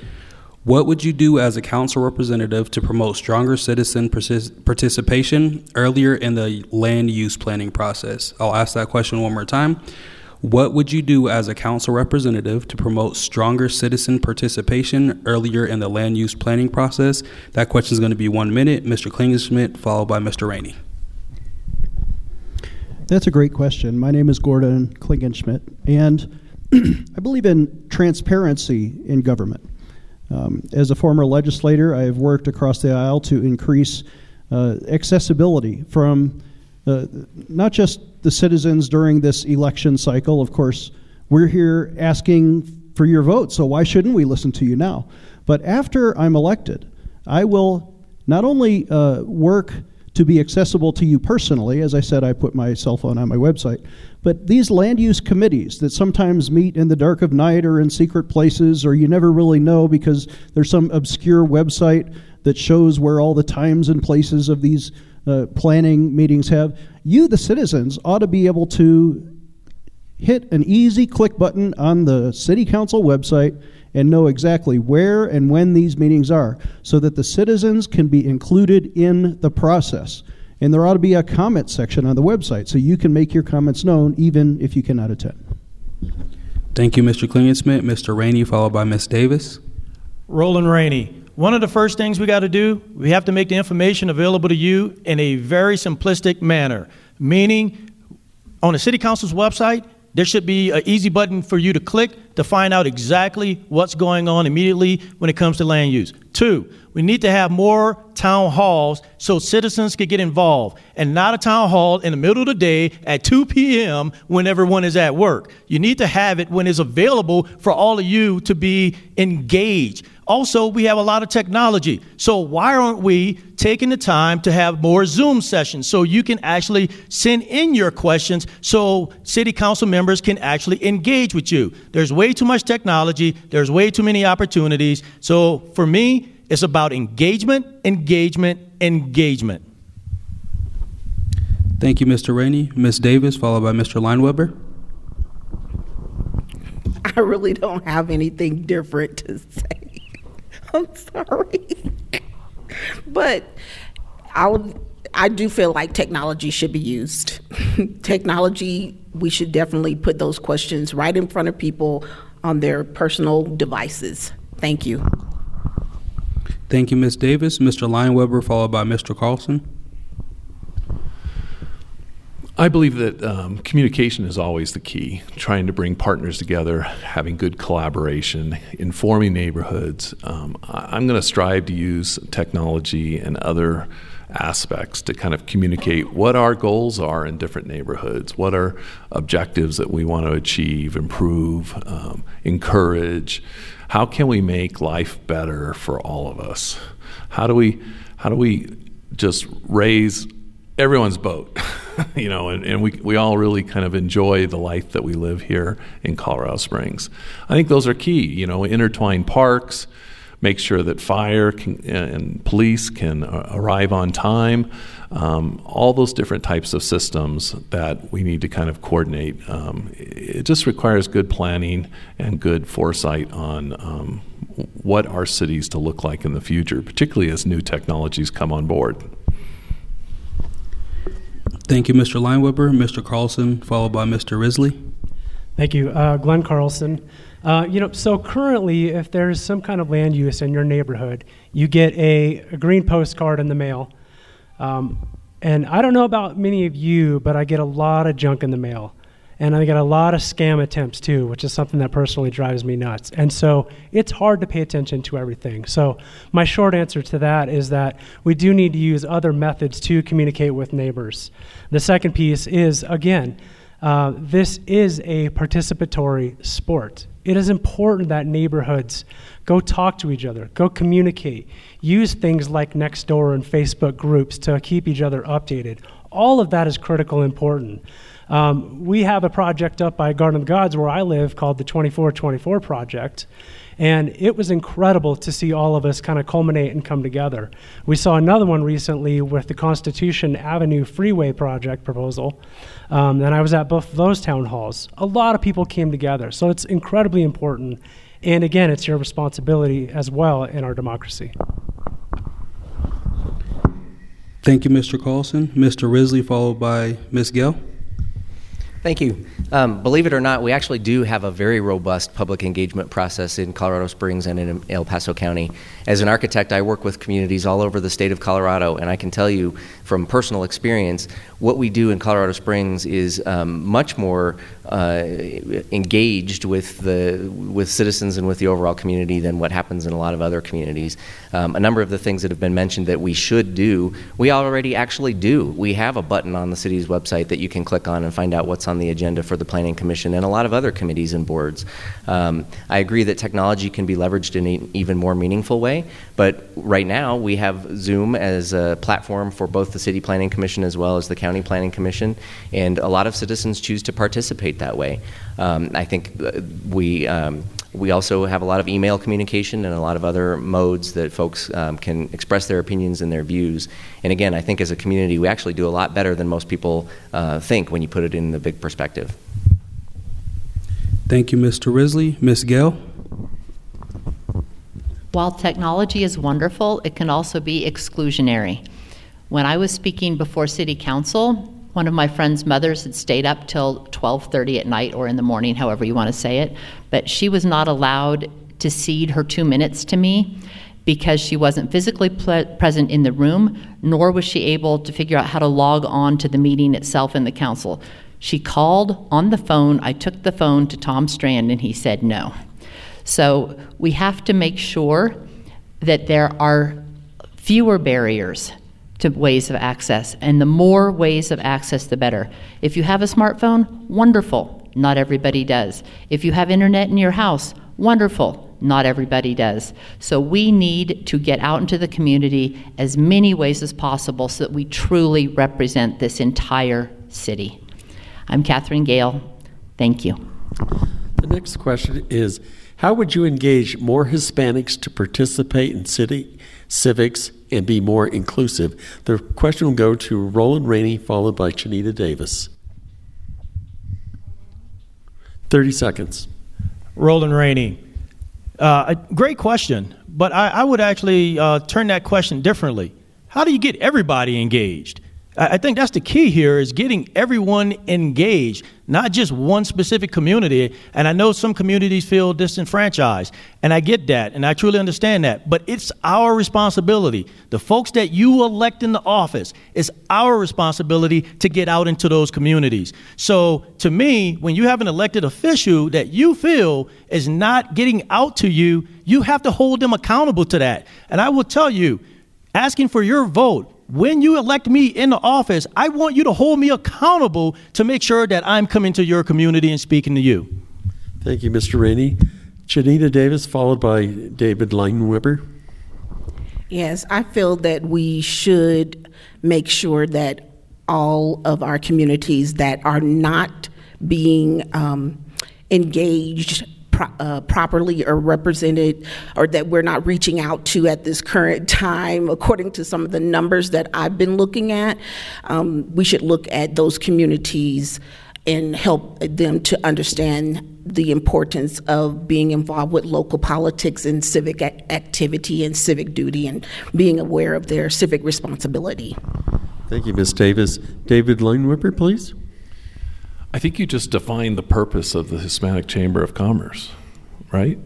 What would you do as a council representative to promote stronger citizen participation earlier in the land use planning process? I'll ask that question one more time. What would you do as a council representative to promote stronger citizen participation earlier in the land use planning process? That question is going to be one minute. Mr. Klingenschmitt, followed by Mr. Rainey. That's a great question. My name is Gordon Klingenschmitt, and I believe in transparency in government. Um, as a former legislator, I have worked across the aisle to increase uh, accessibility from uh, not just the citizens during this election cycle. Of course, we're here asking for your vote, so why shouldn't we listen to you now? But after I'm elected, I will not only uh, work to be accessible to you personally, as I said, I put my cell phone on my website, but these land use committees that sometimes meet in the dark of night or in secret places, or you never really know because there's some obscure website that shows where all the times and places of these uh, planning meetings have, you, the citizens, ought to be able to hit an easy click button on the city council website and know exactly where and when these meetings are so that the citizens can be included in the process. And there ought to be a comment section on the website so you can make your comments known even if you cannot attend. Thank you, Mr. Klingensmith. Mr. Rainey, followed by Ms. Davis. Roland Rainey. One of the first things we got to do, we have to make the information available to you in a very simplistic manner, meaning on the City Council's website, there should be an easy button for you to click to find out exactly what's going on immediately when it comes to land use. Two, we need to have more town halls so citizens can get involved and not a town hall in the middle of the day at 2 p.m. when everyone is at work. You need to have it when it's available for all of you to be engaged. Also, we have a lot of technology. So, why aren't we taking the time to have more Zoom sessions so you can actually send in your questions so city council members can actually engage with you? There's way too much technology, there's way too many opportunities. So, for me, it's about engagement, engagement, engagement. Thank you, Mr. Rainey. Ms. Davis, followed by Mr. Leinweber. I really don't have anything different to say. I'm sorry. but I'll, I do feel like technology should be used. technology, we should definitely put those questions right in front of people on their personal devices. Thank you. Thank you, Ms. Davis. Mr. Leinweber, followed by Mr. Carlson. I believe that um, communication is always the key, trying to bring partners together, having good collaboration, informing neighborhoods. Um, I'm going to strive to use technology and other aspects to kind of communicate what our goals are in different neighborhoods, what are objectives that we want to achieve, improve, um, encourage. How can we make life better for all of us? How do we how do we just raise everyone's boat? you know, and, and we, we all really kind of enjoy the life that we live here in Colorado Springs. I think those are key, you know, intertwine parks, make sure that fire can, and police can uh, arrive on time. Um, all those different types of systems that we need to kind of coordinate. Um, it just requires good planning and good foresight on um, what our cities to look like in the future, particularly as new technologies come on board. Thank you, Mr. Leinweber. Mr. Carlson, followed by Mr. Risley. Thank you. Uh, Glenn Carlson. Uh, you know, so currently, if there's some kind of land use in your neighborhood, you get a, a green postcard in the mail. Um, and I don't know about many of you, but I get a lot of junk in the mail. And I get a lot of scam attempts too, which is something that personally drives me nuts. And so it's hard to pay attention to everything. So, my short answer to that is that we do need to use other methods to communicate with neighbors. The second piece is, again, uh, this is a participatory sport. It is important that neighborhoods go talk to each other, go communicate, use things like Nextdoor and Facebook groups to keep each other updated. All of that is critical important. Um, we have a project up by Garden of the Gods where I live called the 2424 Project. And it was incredible to see all of us kind of culminate and come together. We saw another one recently with the Constitution Avenue Freeway Project proposal. Um, and I was at both those town halls. A lot of people came together. So it's incredibly important. And again, it's your responsibility as well in our democracy. Thank you, Mr. Carlson. Mr. Risley, followed by Ms. Gayle. Thank you. Um, believe it or not, we actually do have a very robust public engagement process in Colorado Springs and in El Paso County. As an architect, I work with communities all over the state of Colorado, and I can tell you from personal experience, what we do in Colorado Springs is um, much more uh, engaged with the with citizens and with the overall community than what happens in a lot of other communities. Um, a number of the things that have been mentioned that we should do, we already actually do. We have a button on the city's website that you can click on and find out what's on the agenda for the Planning Commission and a lot of other committees and boards. Um, I agree that technology can be leveraged in an even more meaningful way, but right now we have Zoom as a platform for both the City Planning Commission as well as the County Planning Commission, and a lot of citizens choose to participate that way. Um, I think we um, we also have a lot of email communication and a lot of other modes that folks um, can express their opinions and their views. And again, I think as a community, we actually do a lot better than most people uh, think when you put it in the big perspective. Thank you, Mr. Risley. Ms. Gayle? While technology is wonderful, it can also be exclusionary. When I was speaking before City Council, one of my friend's mothers had stayed up till 12:30 at night or in the morning, however you want to say it, but she was not allowed to cede her 2 minutes to me because she wasn't physically ple- present in the room, nor was she able to figure out how to log on to the meeting itself in the council. She called on the phone. I took the phone to Tom Strand and he said no. So we have to make sure that there are fewer barriers to ways of access. And the more ways of access, the better. If you have a smartphone, wonderful. Not everybody does. If you have internet in your house, wonderful. Not everybody does. So we need to get out into the community as many ways as possible so that we truly represent this entire city. I'm Katherine Gayle. Thank you. The next question is How would you engage more Hispanics to participate in city civics and be more inclusive? The question will go to Roland Rainey, followed by Chineta Davis. 30 seconds. Roland Rainey. Uh, great question, but I, I would actually uh, turn that question differently. How do you get everybody engaged? I think that's the key here is getting everyone engaged, not just one specific community. And I know some communities feel disenfranchised, and I get that, and I truly understand that. But it's our responsibility. The folks that you elect in the office, it's our responsibility to get out into those communities. So to me, when you have an elected official that you feel is not getting out to you, you have to hold them accountable to that. And I will tell you, asking for your vote when you elect me in the office, I want you to hold me accountable to make sure that I'm coming to your community and speaking to you. Thank you, Mr. Rainey. Chineta Davis, followed by David Leinweber. Yes, I feel that we should make sure that all of our communities that are not being um, engaged pro- uh, properly or represented or that we're not reaching out to at this current time, according to some of the numbers that I've been looking at. Um, we should look at those communities and help them to understand the importance of being involved with local politics and civic activity and civic duty and being aware of their civic responsibility. Thank you, Ms. Davis. David Leinweber, please. I think you just defined the purpose of the Hispanic Chamber of Commerce, right?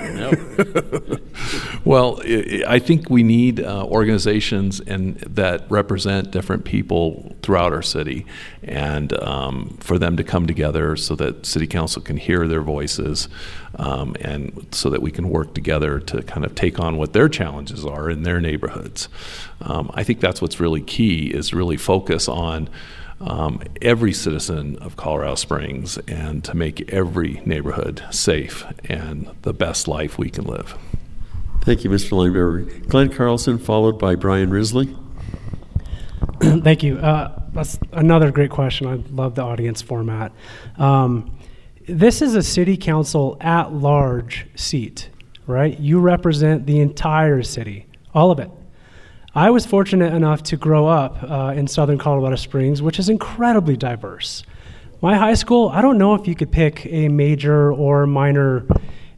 no. well, I think we need uh, organizations and that represent different people throughout our city, and um, for them to come together so that City Council can hear their voices, um, and so that we can work together to kind of take on what their challenges are in their neighborhoods. Um, I think that's what's really key is really focus on um, every citizen of Colorado Springs and to make every neighborhood safe and the best life we can live. Thank you, Mr. Lineberry. Glenn Carlson, followed by Brian Risley. Thank you. Uh, that's another great question. I love the audience format. Um, this is a city council at large seat, right? You represent the entire city, all of it. I was fortunate enough to grow up uh, in southern Colorado Springs, which is incredibly diverse. My high school, I don't know if you could pick a major or minor,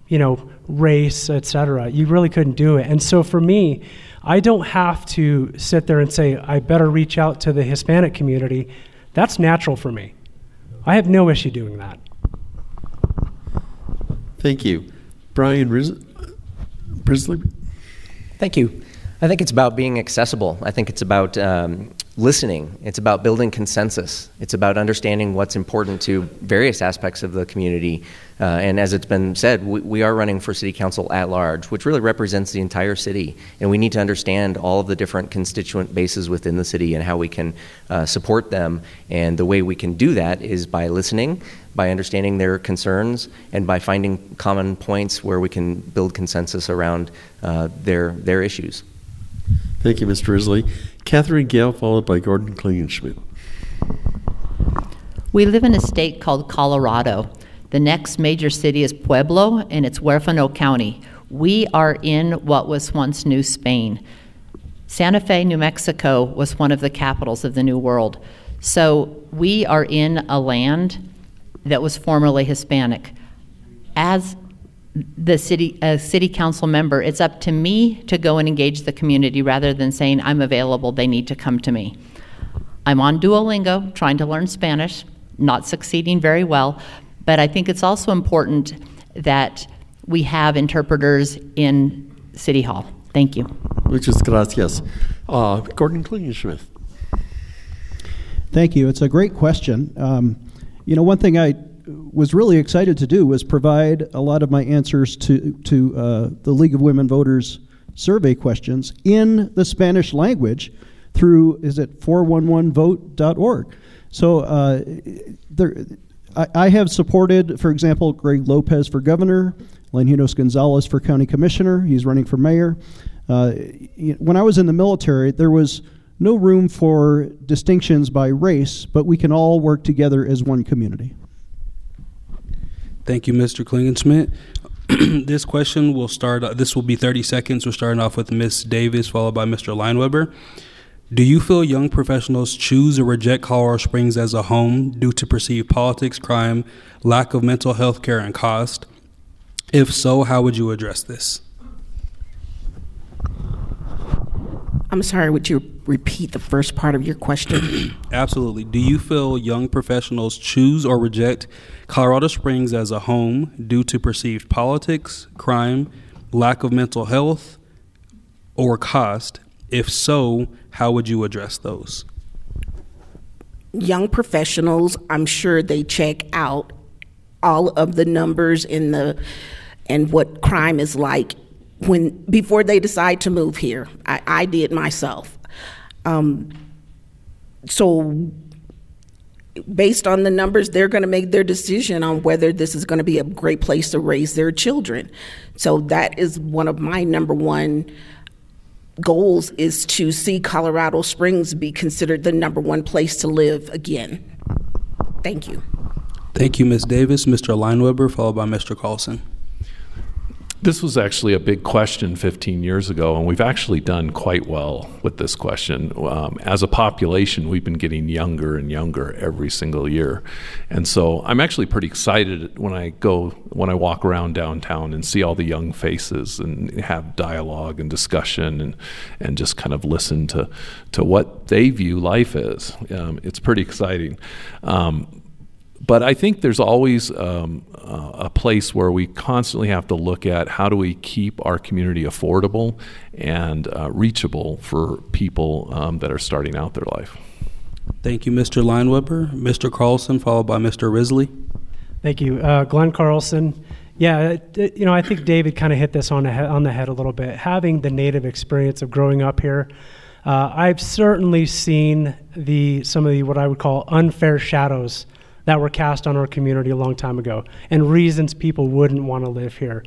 you know, race, etc. You really couldn't do it. And so for me, I don't have to sit there and say, I better reach out to the Hispanic community. That's natural for me. I have no issue doing that. Thank you. Brian Riz- Brisley? Thank you. I think it's about being accessible. I think it's about um, listening. It's about building consensus. It's about understanding what's important to various aspects of the community. Uh, and as it's been said, we, we, are running for city council at large, which really represents the entire city. And we need to understand all of the different constituent bases within the city and how we can uh, support them. And the way we can do that is by listening, by understanding their concerns, and by finding common points where we can build consensus around uh, their, their issues. Thank you, Mr. Risley. Katherine Gayle, followed by Gordon Klingenschmitt. We live in a state called Colorado. The next major city is Pueblo, and it's Huerfano County. We are in what was once New Spain. Santa Fe, New Mexico was one of the capitals of the New World. So we are in a land that was formerly Hispanic. As the city a city council member, it's up to me to go and engage the community rather than saying I'm available, they need to come to me. I'm on Duolingo trying to learn Spanish, not succeeding very well, but I think it's also important that we have interpreters in City Hall. Thank you. Muchas gracias. Uh, Gordon Klingenschmitt. Thank you. It's a great question. Um, you know, one thing I was really excited to do was provide a lot of my answers to to uh, the League of Women Voters survey questions in the Spanish language through is it 411vote.org. So uh, there, I, I, have supported, for example, Greg Lopez for governor, Longinos Gonzalez for county commissioner. He's running for mayor. Uh, when I was in the military, there was no room for distinctions by race, but we can all work together as one community. Thank you, Mr. Klingenschmitt. this question will start, uh, this will be 30 seconds. We're starting off with Ms. Davis, followed by Mr. Leinweber. Do you feel young professionals choose or reject Colorado Springs as a home due to perceived politics, crime, lack of mental health care, and cost? If so, how would you address this? I'm sorry, would you repeat the first part of your question? Absolutely. Do you feel young professionals choose or reject Colorado Springs as a home due to perceived politics, crime, lack of mental health, or cost? If so, how would you address those? Young professionals, I'm sure they check out all of the numbers in the and what crime is like when before they decide to move here. I, I did myself. Um, so based on the numbers, they're going to make their decision on whether this is going to be a great place to raise their children. So that is one of my number one goals is to see Colorado Springs be considered the number one place to live again. Thank you. Thank you, Ms. Davis. Mr. Leinweber, followed by Mr. Carlson. This was actually a big question 15 years ago, and we've actually done quite well with this question. Um, as a population, we've been getting younger and younger every single year, and so I'm actually pretty excited when I go when I walk around downtown and see all the young faces and have dialogue and discussion and and just kind of listen to to what they view life as. Um, it's pretty exciting. Um, but I think there's always um, uh, a place where we constantly have to look at how do we keep our community affordable and uh, reachable for people um, that are starting out their life. Thank you, Mr. Leinweber. Mr. Carlson, followed by Mr. Risley. Thank you, uh, Glenn Carlson. Yeah, it, it, you know, I think David kind of hit this on the, on the head a little bit. Having the native experience of growing up here, uh, I've certainly seen the some of the what I would call unfair shadows that were cast on our community a long time ago and reasons people wouldn't want to live here.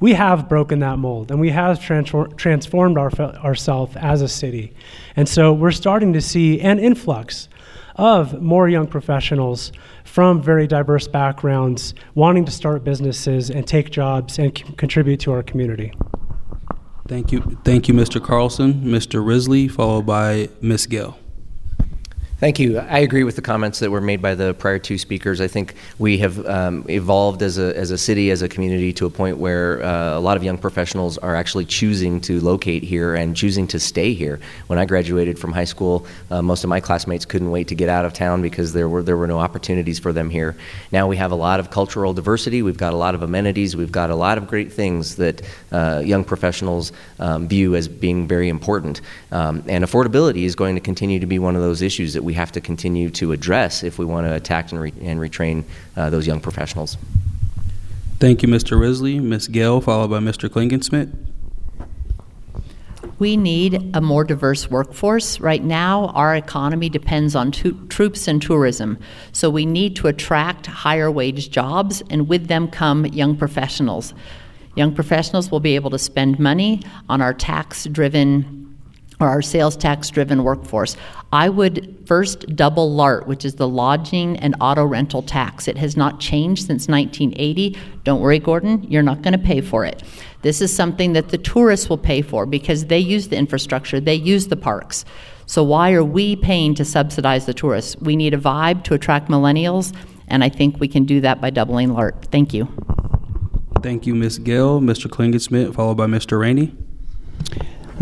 We have broken that mold and we have transfor- transformed our, ourselves as a city. And so we're starting to see an influx of more young professionals from very diverse backgrounds wanting to start businesses and take jobs and c- contribute to our community. Thank you. Thank you, Mr. Carlson. Mr. Risley, followed by Ms. Gill. Thank you. I agree with the comments that were made by the prior two speakers. I think we have um, evolved as a, as a city, as a community, to a point where uh, a lot of young professionals are actually choosing to locate here and choosing to stay here. When I graduated from high school, uh, most of my classmates couldn't wait to get out of town because there were there were no opportunities for them here. Now we have a lot of cultural diversity. We've got a lot of amenities. We've got a lot of great things that uh, young professionals um, view as being very important. Um, and affordability is going to continue to be one of those issues that we we have to continue to address if we want to attack and, re- and retrain uh, those young professionals. Thank you, Mr. Risley. Ms. Gayle, followed by Mr. Klingensmith. We need a more diverse workforce. Right now, our economy depends on to- troops and tourism. So we need to attract higher wage jobs, and with them come young professionals. Young professionals will be able to spend money on our tax driven or our sales tax driven workforce. I would first double LART, which is the lodging and auto rental tax. It has not changed since 1980. Don't worry, Gordon, you're not going to pay for it. This is something that the tourists will pay for because they use the infrastructure, they use the parks. So, why are we paying to subsidize the tourists? We need a vibe to attract millennials, and I think we can do that by doubling LART. Thank you. Thank you, Ms. Gill. Mr. Klingenschmitt, followed by Mr. Rainey.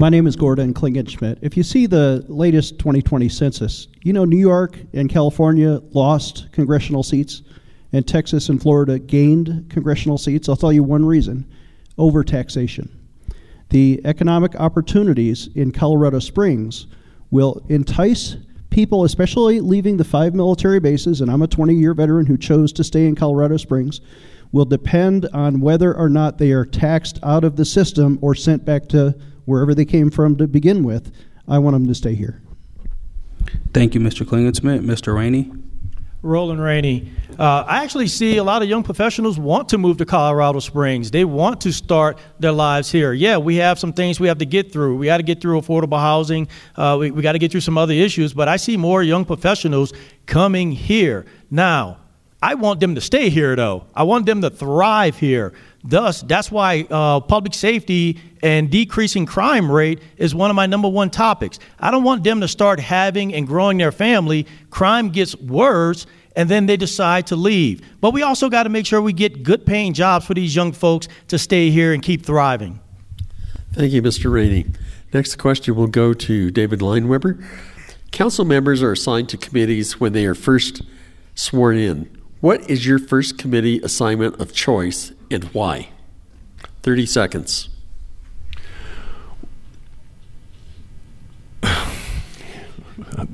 My name is Gordon Klingenschmitt. If you see the latest 2020 census, you know New York and California lost congressional seats, and Texas and Florida gained congressional seats. I'll tell you one reason overtaxation. The economic opportunities in Colorado Springs will entice people, especially leaving the five military bases, and I'm a 20 year veteran who chose to stay in Colorado Springs, will depend on whether or not they are taxed out of the system or sent back to wherever they came from to begin with. I want them to stay here. Thank you, Mr. Klingenschmitt. Mr. Rainey. Roland Rainey. Uh, I actually see a lot of young professionals want to move to Colorado Springs. They want to start their lives here. Yeah, we have some things we have to get through. We got to get through affordable housing. Uh, we we got to get through some other issues. But I see more young professionals coming here. Now, I want them to stay here, though. I want them to thrive here. Thus, that's why uh, public safety and decreasing crime rate is one of my number one topics. I don't want them to start having and growing their family. Crime gets worse, and then they decide to leave. But we also got to make sure we get good paying jobs for these young folks to stay here and keep thriving. Thank you, Mr. Rainey. Next question will go to David Leinweber. Council members are assigned to committees when they are first sworn in. What is your first committee assignment of choice and why? 30 seconds.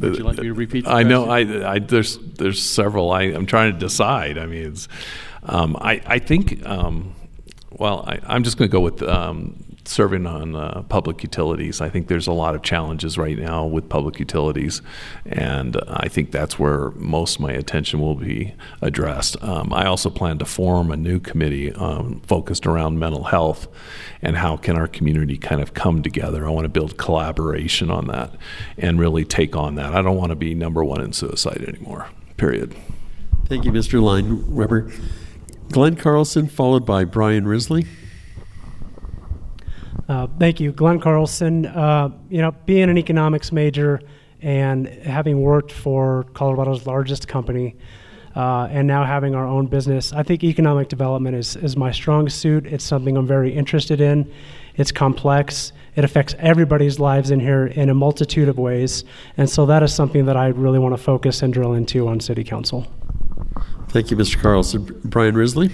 Would you like me to repeat? I know. I, I, there's there's several. I, am trying to decide. I mean, it's. Um, I I think. Um, well, I, am just going to go with um, serving on uh, public utilities. I think there's a lot of challenges right now with public utilities, and I think that's where most of my attention will be addressed. Um, I also plan to form a new committee um, focused around mental health and how can our community kind of come together. I want to build collaboration on that and really take on that. I don't want to be number one in suicide anymore. Period. Thank you, Mr. Leinweber. Glenn Carlson, followed by Brian Risley. Uh, thank you, Glenn Carlson. Uh, you know, being an economics major and having worked for Colorado's largest company, uh, and now having our own business, I think economic development is, is my strong suit. It's something I'm very interested in. It's complex. It affects everybody's lives in here in a multitude of ways. And so that is something that I really want to focus and drill into on City Council. Thank you, Mr. Carlson. Brian Risley?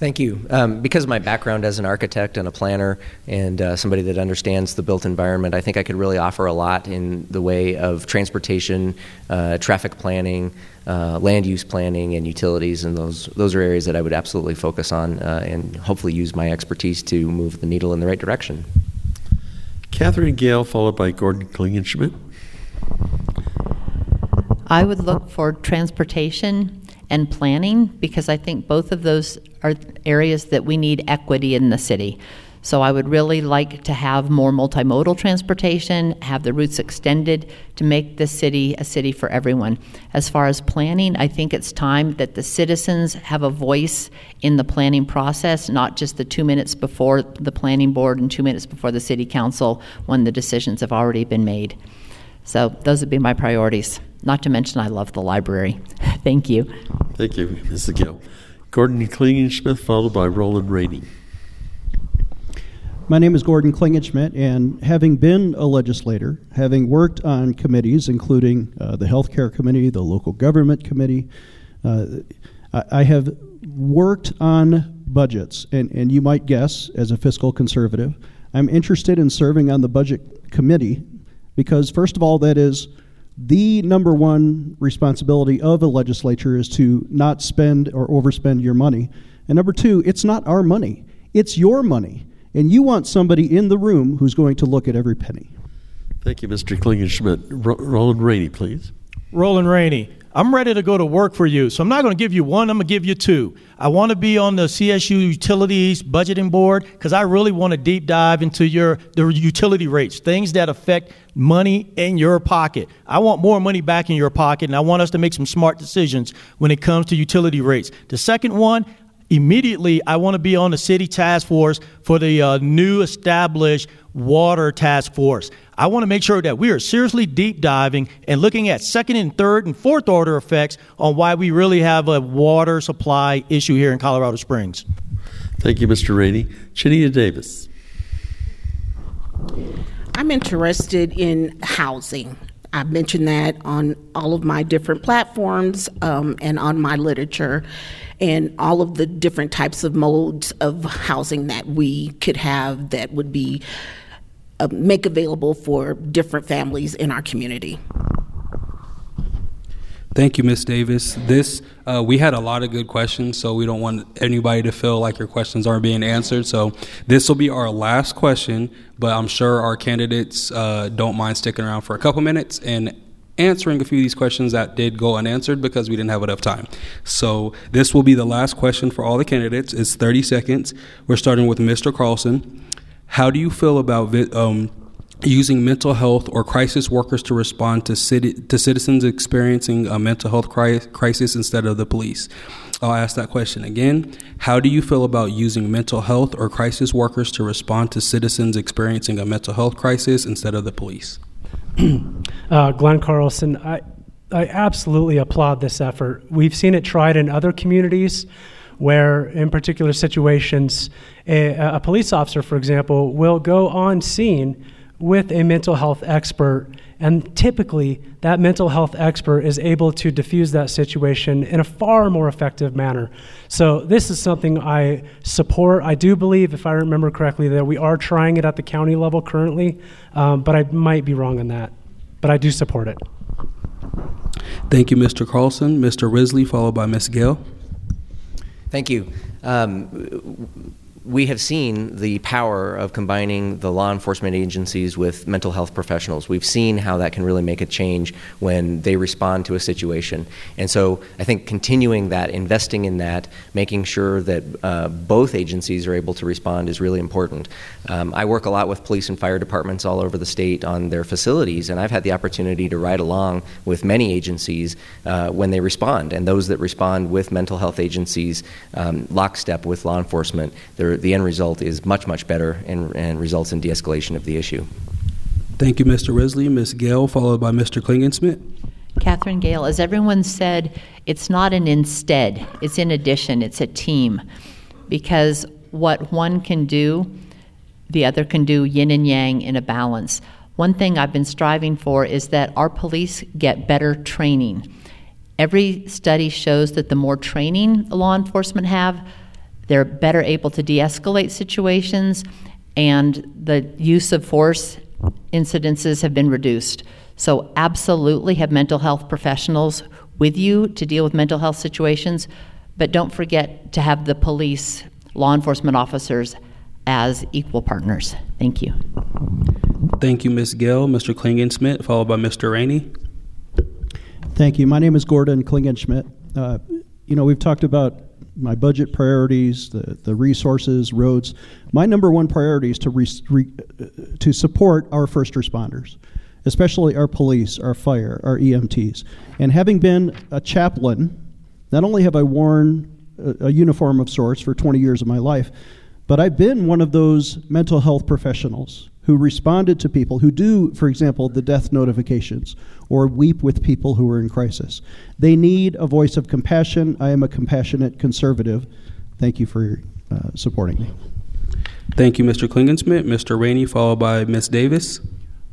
Thank you. Um, because of my background as an architect and a planner and uh, somebody that understands the built environment, I think I could really offer a lot in the way of transportation, uh, traffic planning, uh, land use planning, and utilities. And those, those are areas that I would absolutely focus on uh, and hopefully use my expertise to move the needle in the right direction. Katherine Gayle, followed by Gordon Klingenschmitt. I would look for transportation and planning because I think both of those are areas that we need equity in the city. So I would really like to have more multimodal transportation, have the routes extended to make the city a city for everyone. As far as planning, I think it's time that the citizens have a voice in the planning process, not just the two minutes before the planning board and two minutes before the city council when the decisions have already been made. So those would be my priorities. Not to mention, I love the library. Thank you. Thank you, Mrs. Gill. Gordon Klingenschmitt, followed by Roland Rainey. My name is Gordon Klingenschmitt, and having been a legislator, having worked on committees, including uh, the Healthcare Committee, the Local Government Committee, uh, I, I have worked on budgets. And, and you might guess, as a fiscal conservative, I'm interested in serving on the Budget Committee because, first of all, that is the number one responsibility of a legislature is to not spend or overspend your money. And number two, it's not our money, it's your money. And you want somebody in the room who's going to look at every penny. Thank you, Mr. Klingenschmitt. Ro- Roland Rainey, please. Roland Rainey, I'm ready to go to work for you. So I'm not going to give you one, I'm going to give you two. I want to be on the CSU Utilities Budgeting Board because I really want to deep dive into your the utility rates, things that affect money in your pocket. I want more money back in your pocket, and I want us to make some smart decisions when it comes to utility rates. The second one, immediately I want to be on the city task force for the uh, new established water task force. I want to make sure that we are seriously deep diving and looking at second and third and fourth order effects on why we really have a water supply issue here in Colorado Springs. Thank you, Mr. Rainey. Chineta Davis. I'm interested in housing. I've mentioned that on all of my different platforms um, and on my literature, and all of the different types of modes of housing that we could have that would be uh, make available for different families in our community. Thank you, Ms. Davis. This uh, we had a lot of good questions, so we don't want anybody to feel like your questions aren't being answered. So this will be our last question, but I'm sure our candidates uh, don't mind sticking around for a couple minutes and answering a few of these questions that did go unanswered because we didn't have enough time. So this will be the last question for all the candidates. It's 30 seconds. We're starting with Mr. Carlson. How do you feel about um, using mental health or crisis workers to respond to, city, to citizens experiencing a mental health crisis instead of the police? I'll ask that question again. How do you feel about using mental health or crisis workers to respond to citizens experiencing a mental health crisis instead of the police? uh, Glenn Carlson, I, I absolutely applaud this effort. We've seen it tried in other communities where, in particular situations, a, a police officer, for example, will go on scene with a mental health expert, and typically that mental health expert is able to diffuse that situation in a far more effective manner. So, this is something I support. I do believe, if I remember correctly, that we are trying it at the county level currently, um, but I might be wrong on that. But I do support it. Thank you, Mr. Carlson. Mr. Risley, followed by Ms. Gayle. Thank you. Um, we have seen the power of combining the law enforcement agencies with mental health professionals. We've seen how that can really make a change when they respond to a situation. And so I think continuing that, investing in that, making sure that uh, both agencies are able to respond is really important. Um, I work a lot with police and fire departments all over the state on their facilities, and I've had the opportunity to ride along with many agencies uh, when they respond. And those that respond with mental health agencies, um, lockstep with law enforcement, they're the end result is much, much better and, and results in de escalation of the issue. Thank you, Mr. Risley. Ms. Gayle, followed by Mr. Klingenschmitt. Katherine Gayle, as everyone said, it's not an instead, it's in addition, it's a team. Because what one can do, the other can do yin and yang in a balance. One thing I've been striving for is that our police get better training. Every study shows that the more training law enforcement have, they're better able to de escalate situations, and the use of force incidences have been reduced. So, absolutely have mental health professionals with you to deal with mental health situations, but don't forget to have the police, law enforcement officers as equal partners. Thank you. Thank you, Ms. Gill. Mr. Klingenschmitt, followed by Mr. Rainey. Thank you. My name is Gordon Klingenschmitt. Uh, you know, we've talked about my budget priorities, the, the resources, roads. My number one priority is to, re, re, to support our first responders, especially our police, our fire, our EMTs. And having been a chaplain, not only have I worn a, a uniform of sorts for 20 years of my life, But I've been one of those mental health professionals who responded to people who do, for example, the death notifications or weep with people who are in crisis. They need a voice of compassion. I am a compassionate conservative. Thank you for uh, supporting me. Thank you, Mr. Klingenschmitt. Mr. Rainey, followed by Ms. Davis.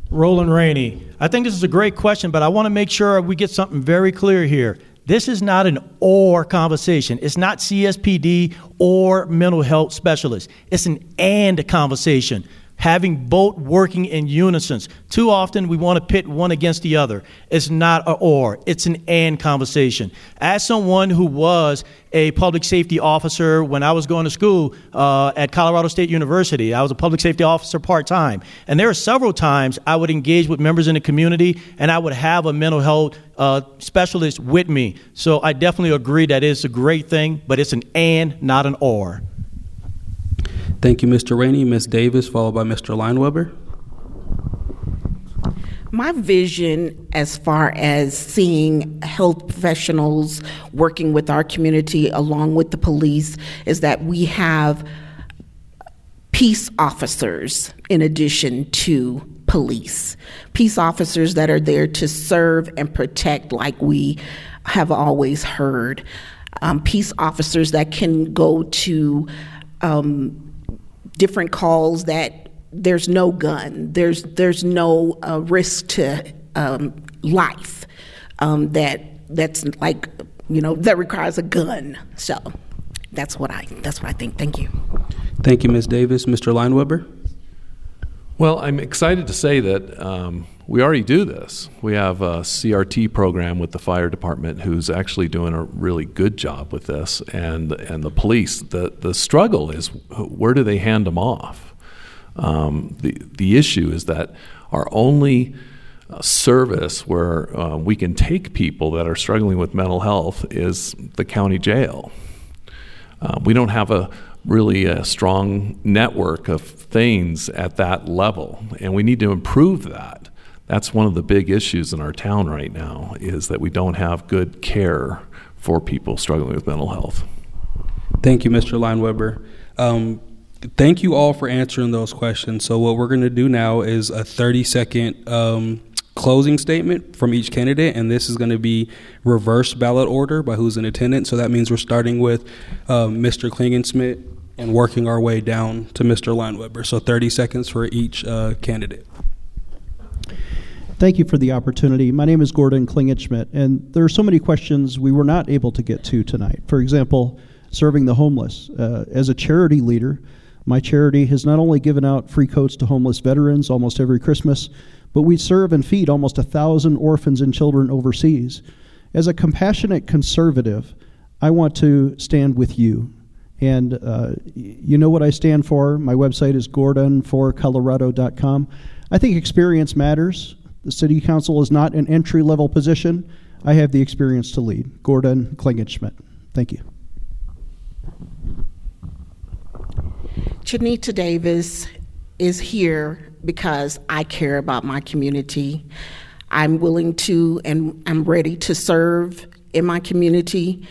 Roland Rainey. I think this is a great question, but I want to make sure we get something very clear here. This is not an or conversation. It's not CSPD or mental health specialist. It's an and conversation having both working in unison. Too often we want to pit one against the other. It's not a or, it's an and conversation. As someone who was a public safety officer when I was going to school uh, at Colorado State University, I was a public safety officer part time. And there are several times I would engage with members in the community and I would have a mental health uh, specialist with me. So I definitely agree that it's a great thing, but it's an and, not an or. Thank you, Mr. Rainey. Ms. Davis, followed by Mr. Leinweber. My vision, as far as seeing health professionals working with our community along with the police, is that we have peace officers in addition to police. Peace officers that are there to serve and protect, like we have always heard. Um, peace officers that can go to um, different calls that there's no gun, there's there's no uh, risk to um, life um, that that's like you know that requires a gun. So that's what I that's what I think. Thank you. Thank you, Ms. Davis. Mr. Leinweber. Well, I'm excited to say that um, we already do this. We have a CRT program with the fire department who's actually doing a really good job with this, and and the police. the The struggle is where do they hand them off? Um, the the issue is that our only uh, service where uh, we can take people that are struggling with mental health is the county jail. Uh, we don't have a really a strong network of things at that level, and we need to improve that. That's one of the big issues in our town right now is that we don't have good care for people struggling with mental health. Thank you, Mr. Leinweber. Um, thank you all for answering those questions. So what we're going to do now is a 30 second um, closing statement from each candidate, and this is going to be reverse ballot order by who's in attendance. So that means we're starting with uh, Mr. Klingenschmitt and working our way down to Mr. Leinweber. So 30 seconds for each uh, candidate. Thank you for the opportunity. My name is Gordon Klingenschmitt, and there are so many questions we were not able to get to tonight. For example, serving the homeless. Uh, as a charity leader, my charity has not only given out free coats to homeless veterans almost every Christmas, but we serve and feed almost a thousand orphans and children overseas. As a compassionate conservative, I want to stand with you and uh, you know what I stand for. My website is gordonforcolorado.com. I think experience matters. The city council is not an entry level position. I have the experience to lead. Gordon Klingenschmitt. Thank you. Chineta Davis is here because I care about my community. I'm willing to and I'm ready to serve in my community,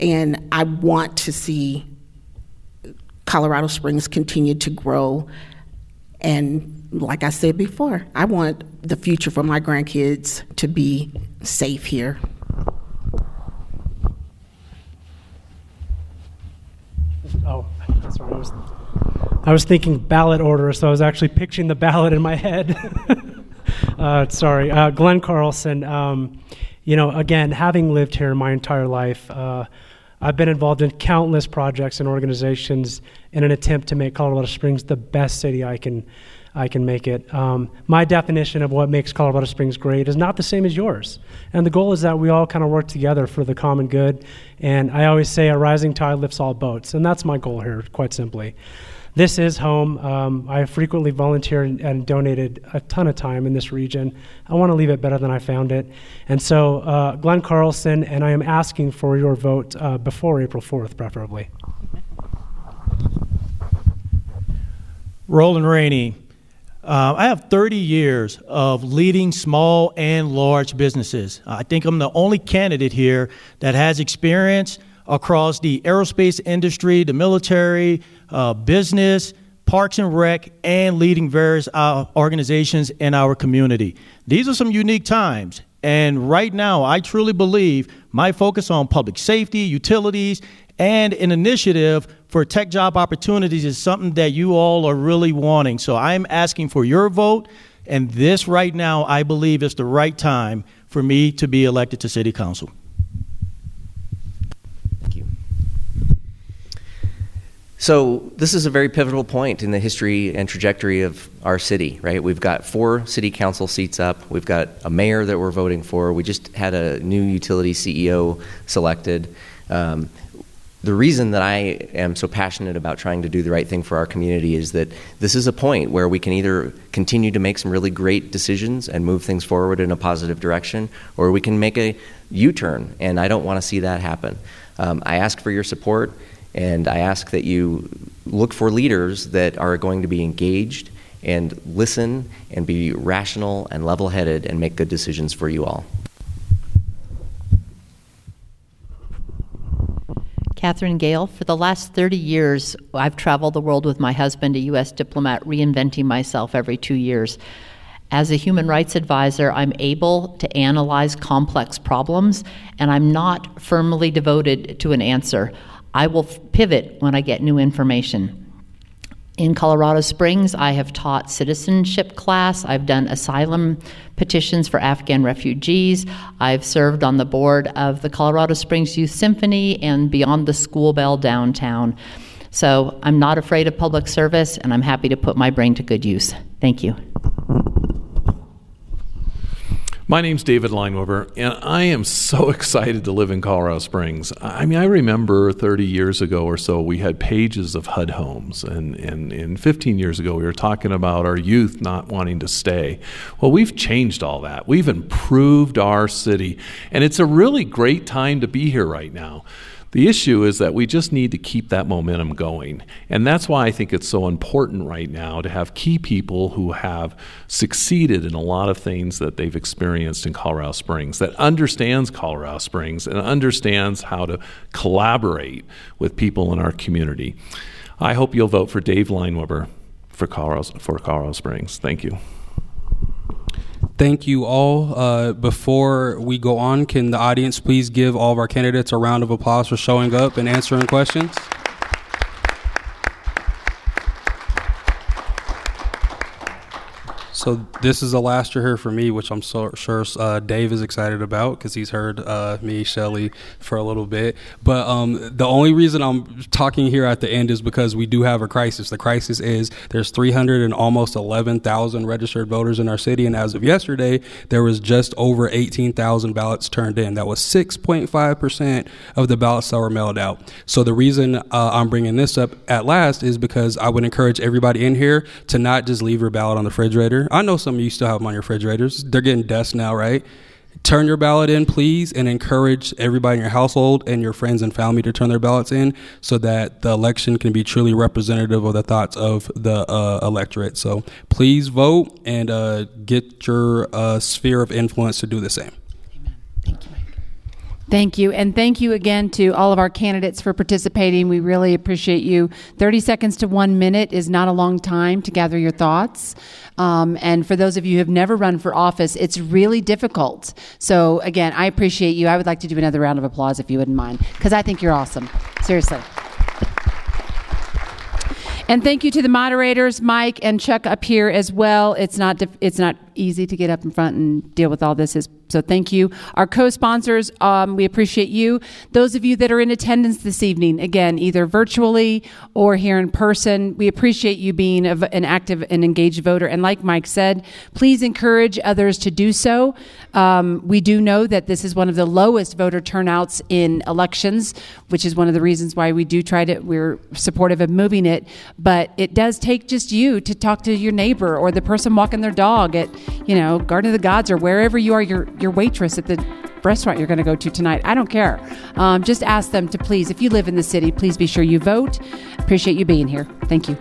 and I want to see Colorado Springs continue to grow. And like I said before, I want the future for my grandkids to be safe here. Oh. I was, I was thinking ballot order, so I was actually picturing the ballot in my head. uh, sorry. Uh, Glenn Carlson, um, you know, again, having lived here my entire life, uh, I've been involved in countless projects and organizations in an attempt to make Colorado Springs the best city I can, I can make it. Um, my definition of what makes Colorado Springs great is not the same as yours. And the goal is that we all kind of work together for the common good. And I always say a rising tide lifts all boats. And that's my goal here, quite simply this is home. Um, I frequently volunteered and donated a ton of time in this region. I want to leave it better than I found it. And so, uh, Glenn Carlson, and I am asking for your vote uh, before April 4th, preferably. Roland Rainey. Uh, I have 30 years of leading small and large businesses. I think I'm the only candidate here that has experience across the aerospace industry, the military, uh, business, Parks and Rec, and leading various uh, organizations in our community. These are some unique times. And right now, I truly believe my focus on public safety, utilities, and an initiative for tech job opportunities is something that you all are really wanting. So I'm asking for your vote. And this right now, I believe, is the right time for me to be elected to City Council. Thank you. So this is a very pivotal point in the history and trajectory of our city, right? We've got four city council seats up. We've got a mayor that we're voting for. We just had a new utility CEO selected. Um, the reason that I am so passionate about trying to do the right thing for our community is that this is a point where we can either continue to make some really great decisions and move things forward in a positive direction, or we can make a U turn, and I don't want to see that happen. Um, I ask for your support. And I ask that you look for leaders that are going to be engaged and listen and be rational and level headed and make good decisions for you all. Katherine Gayle, for the last 30 years, I've traveled the world with my husband, a U.S. diplomat, reinventing myself every two years. As a human rights advisor, I'm able to analyze complex problems, and I'm not firmly devoted to an answer. I will pivot when I get new information. In Colorado Springs, I have taught citizenship class. I've done asylum petitions for Afghan refugees. I've served on the board of the Colorado Springs Youth Symphony and Beyond the School Bell downtown. So I'm not afraid of public service, and I'm happy to put my brain to good use. Thank you. My name's David Leinweber, and I am so excited to live in Colorado Springs. I mean, I remember 30 years ago or so, we had pages of HUD homes, and, and, and 15 years ago, we were talking about our youth not wanting to stay. Well, we've changed all that. We've improved our city, and it's a really great time to be here right now. The issue is that we just need to keep that momentum going. And that's why I think it's so important right now to have key people who have succeeded in a lot of things that they've experienced in Colorado Springs, that understands Colorado Springs and understands how to collaborate with people in our community. I hope you'll vote for Dave Leinweber for Colorado, for Colorado Springs. Thank you. Thank you all. Uh, before we go on, can the audience please give all of our candidates a round of applause for showing up and answering questions? So this is the last year here for me, which I'm so sure uh, Dave is excited about because he's heard uh, me, Shelly, for a little bit. But um, the only reason I'm talking here at the end is because we do have a crisis. The crisis is there's 300 and almost 11,000 registered voters in our city, and as of yesterday, there was just over 18,000 ballots turned in. That was 6.5 percent of the ballots that were mailed out. So the reason uh, I'm bringing this up at last is because I would encourage everybody in here to not just leave your ballot on the refrigerator. I know some of you still have them on your refrigerators. They're getting dust now, right? Turn your ballot in, please, and encourage everybody in your household and your friends and family to turn their ballots in so that the election can be truly representative of the thoughts of the uh, electorate. So please vote and uh, get your uh, sphere of influence to do the same. Thank you. And thank you again to all of our candidates for participating. We really appreciate you. 30 seconds to one minute is not a long time to gather your thoughts. Um, and for those of you who have never run for office, it's really difficult. So, again, I appreciate you. I would like to do another round of applause if you wouldn't mind, because I think you're awesome. Seriously. And thank you to the moderators, Mike and Chuck up here as well. It's not it's not easy to get up in front and deal with all this. Is, so thank you. Our co-sponsors, um, we appreciate you. Those of you that are in attendance this evening, again, either virtually or here in person, we appreciate you being an active and engaged voter. And like Mike said, please encourage others to do so. Um, we do know that this is one of the lowest voter turnouts in elections, which is one of the reasons why we do try to, we're supportive of moving it. But it does take just you to talk to your neighbor or the person walking their dog at, you know, Garden of the Gods or wherever you are, your your waitress at the restaurant you're going to go to tonight. I don't care. Um, just ask them to please, if you live in the city, please be sure you vote. Appreciate you being here. Thank you.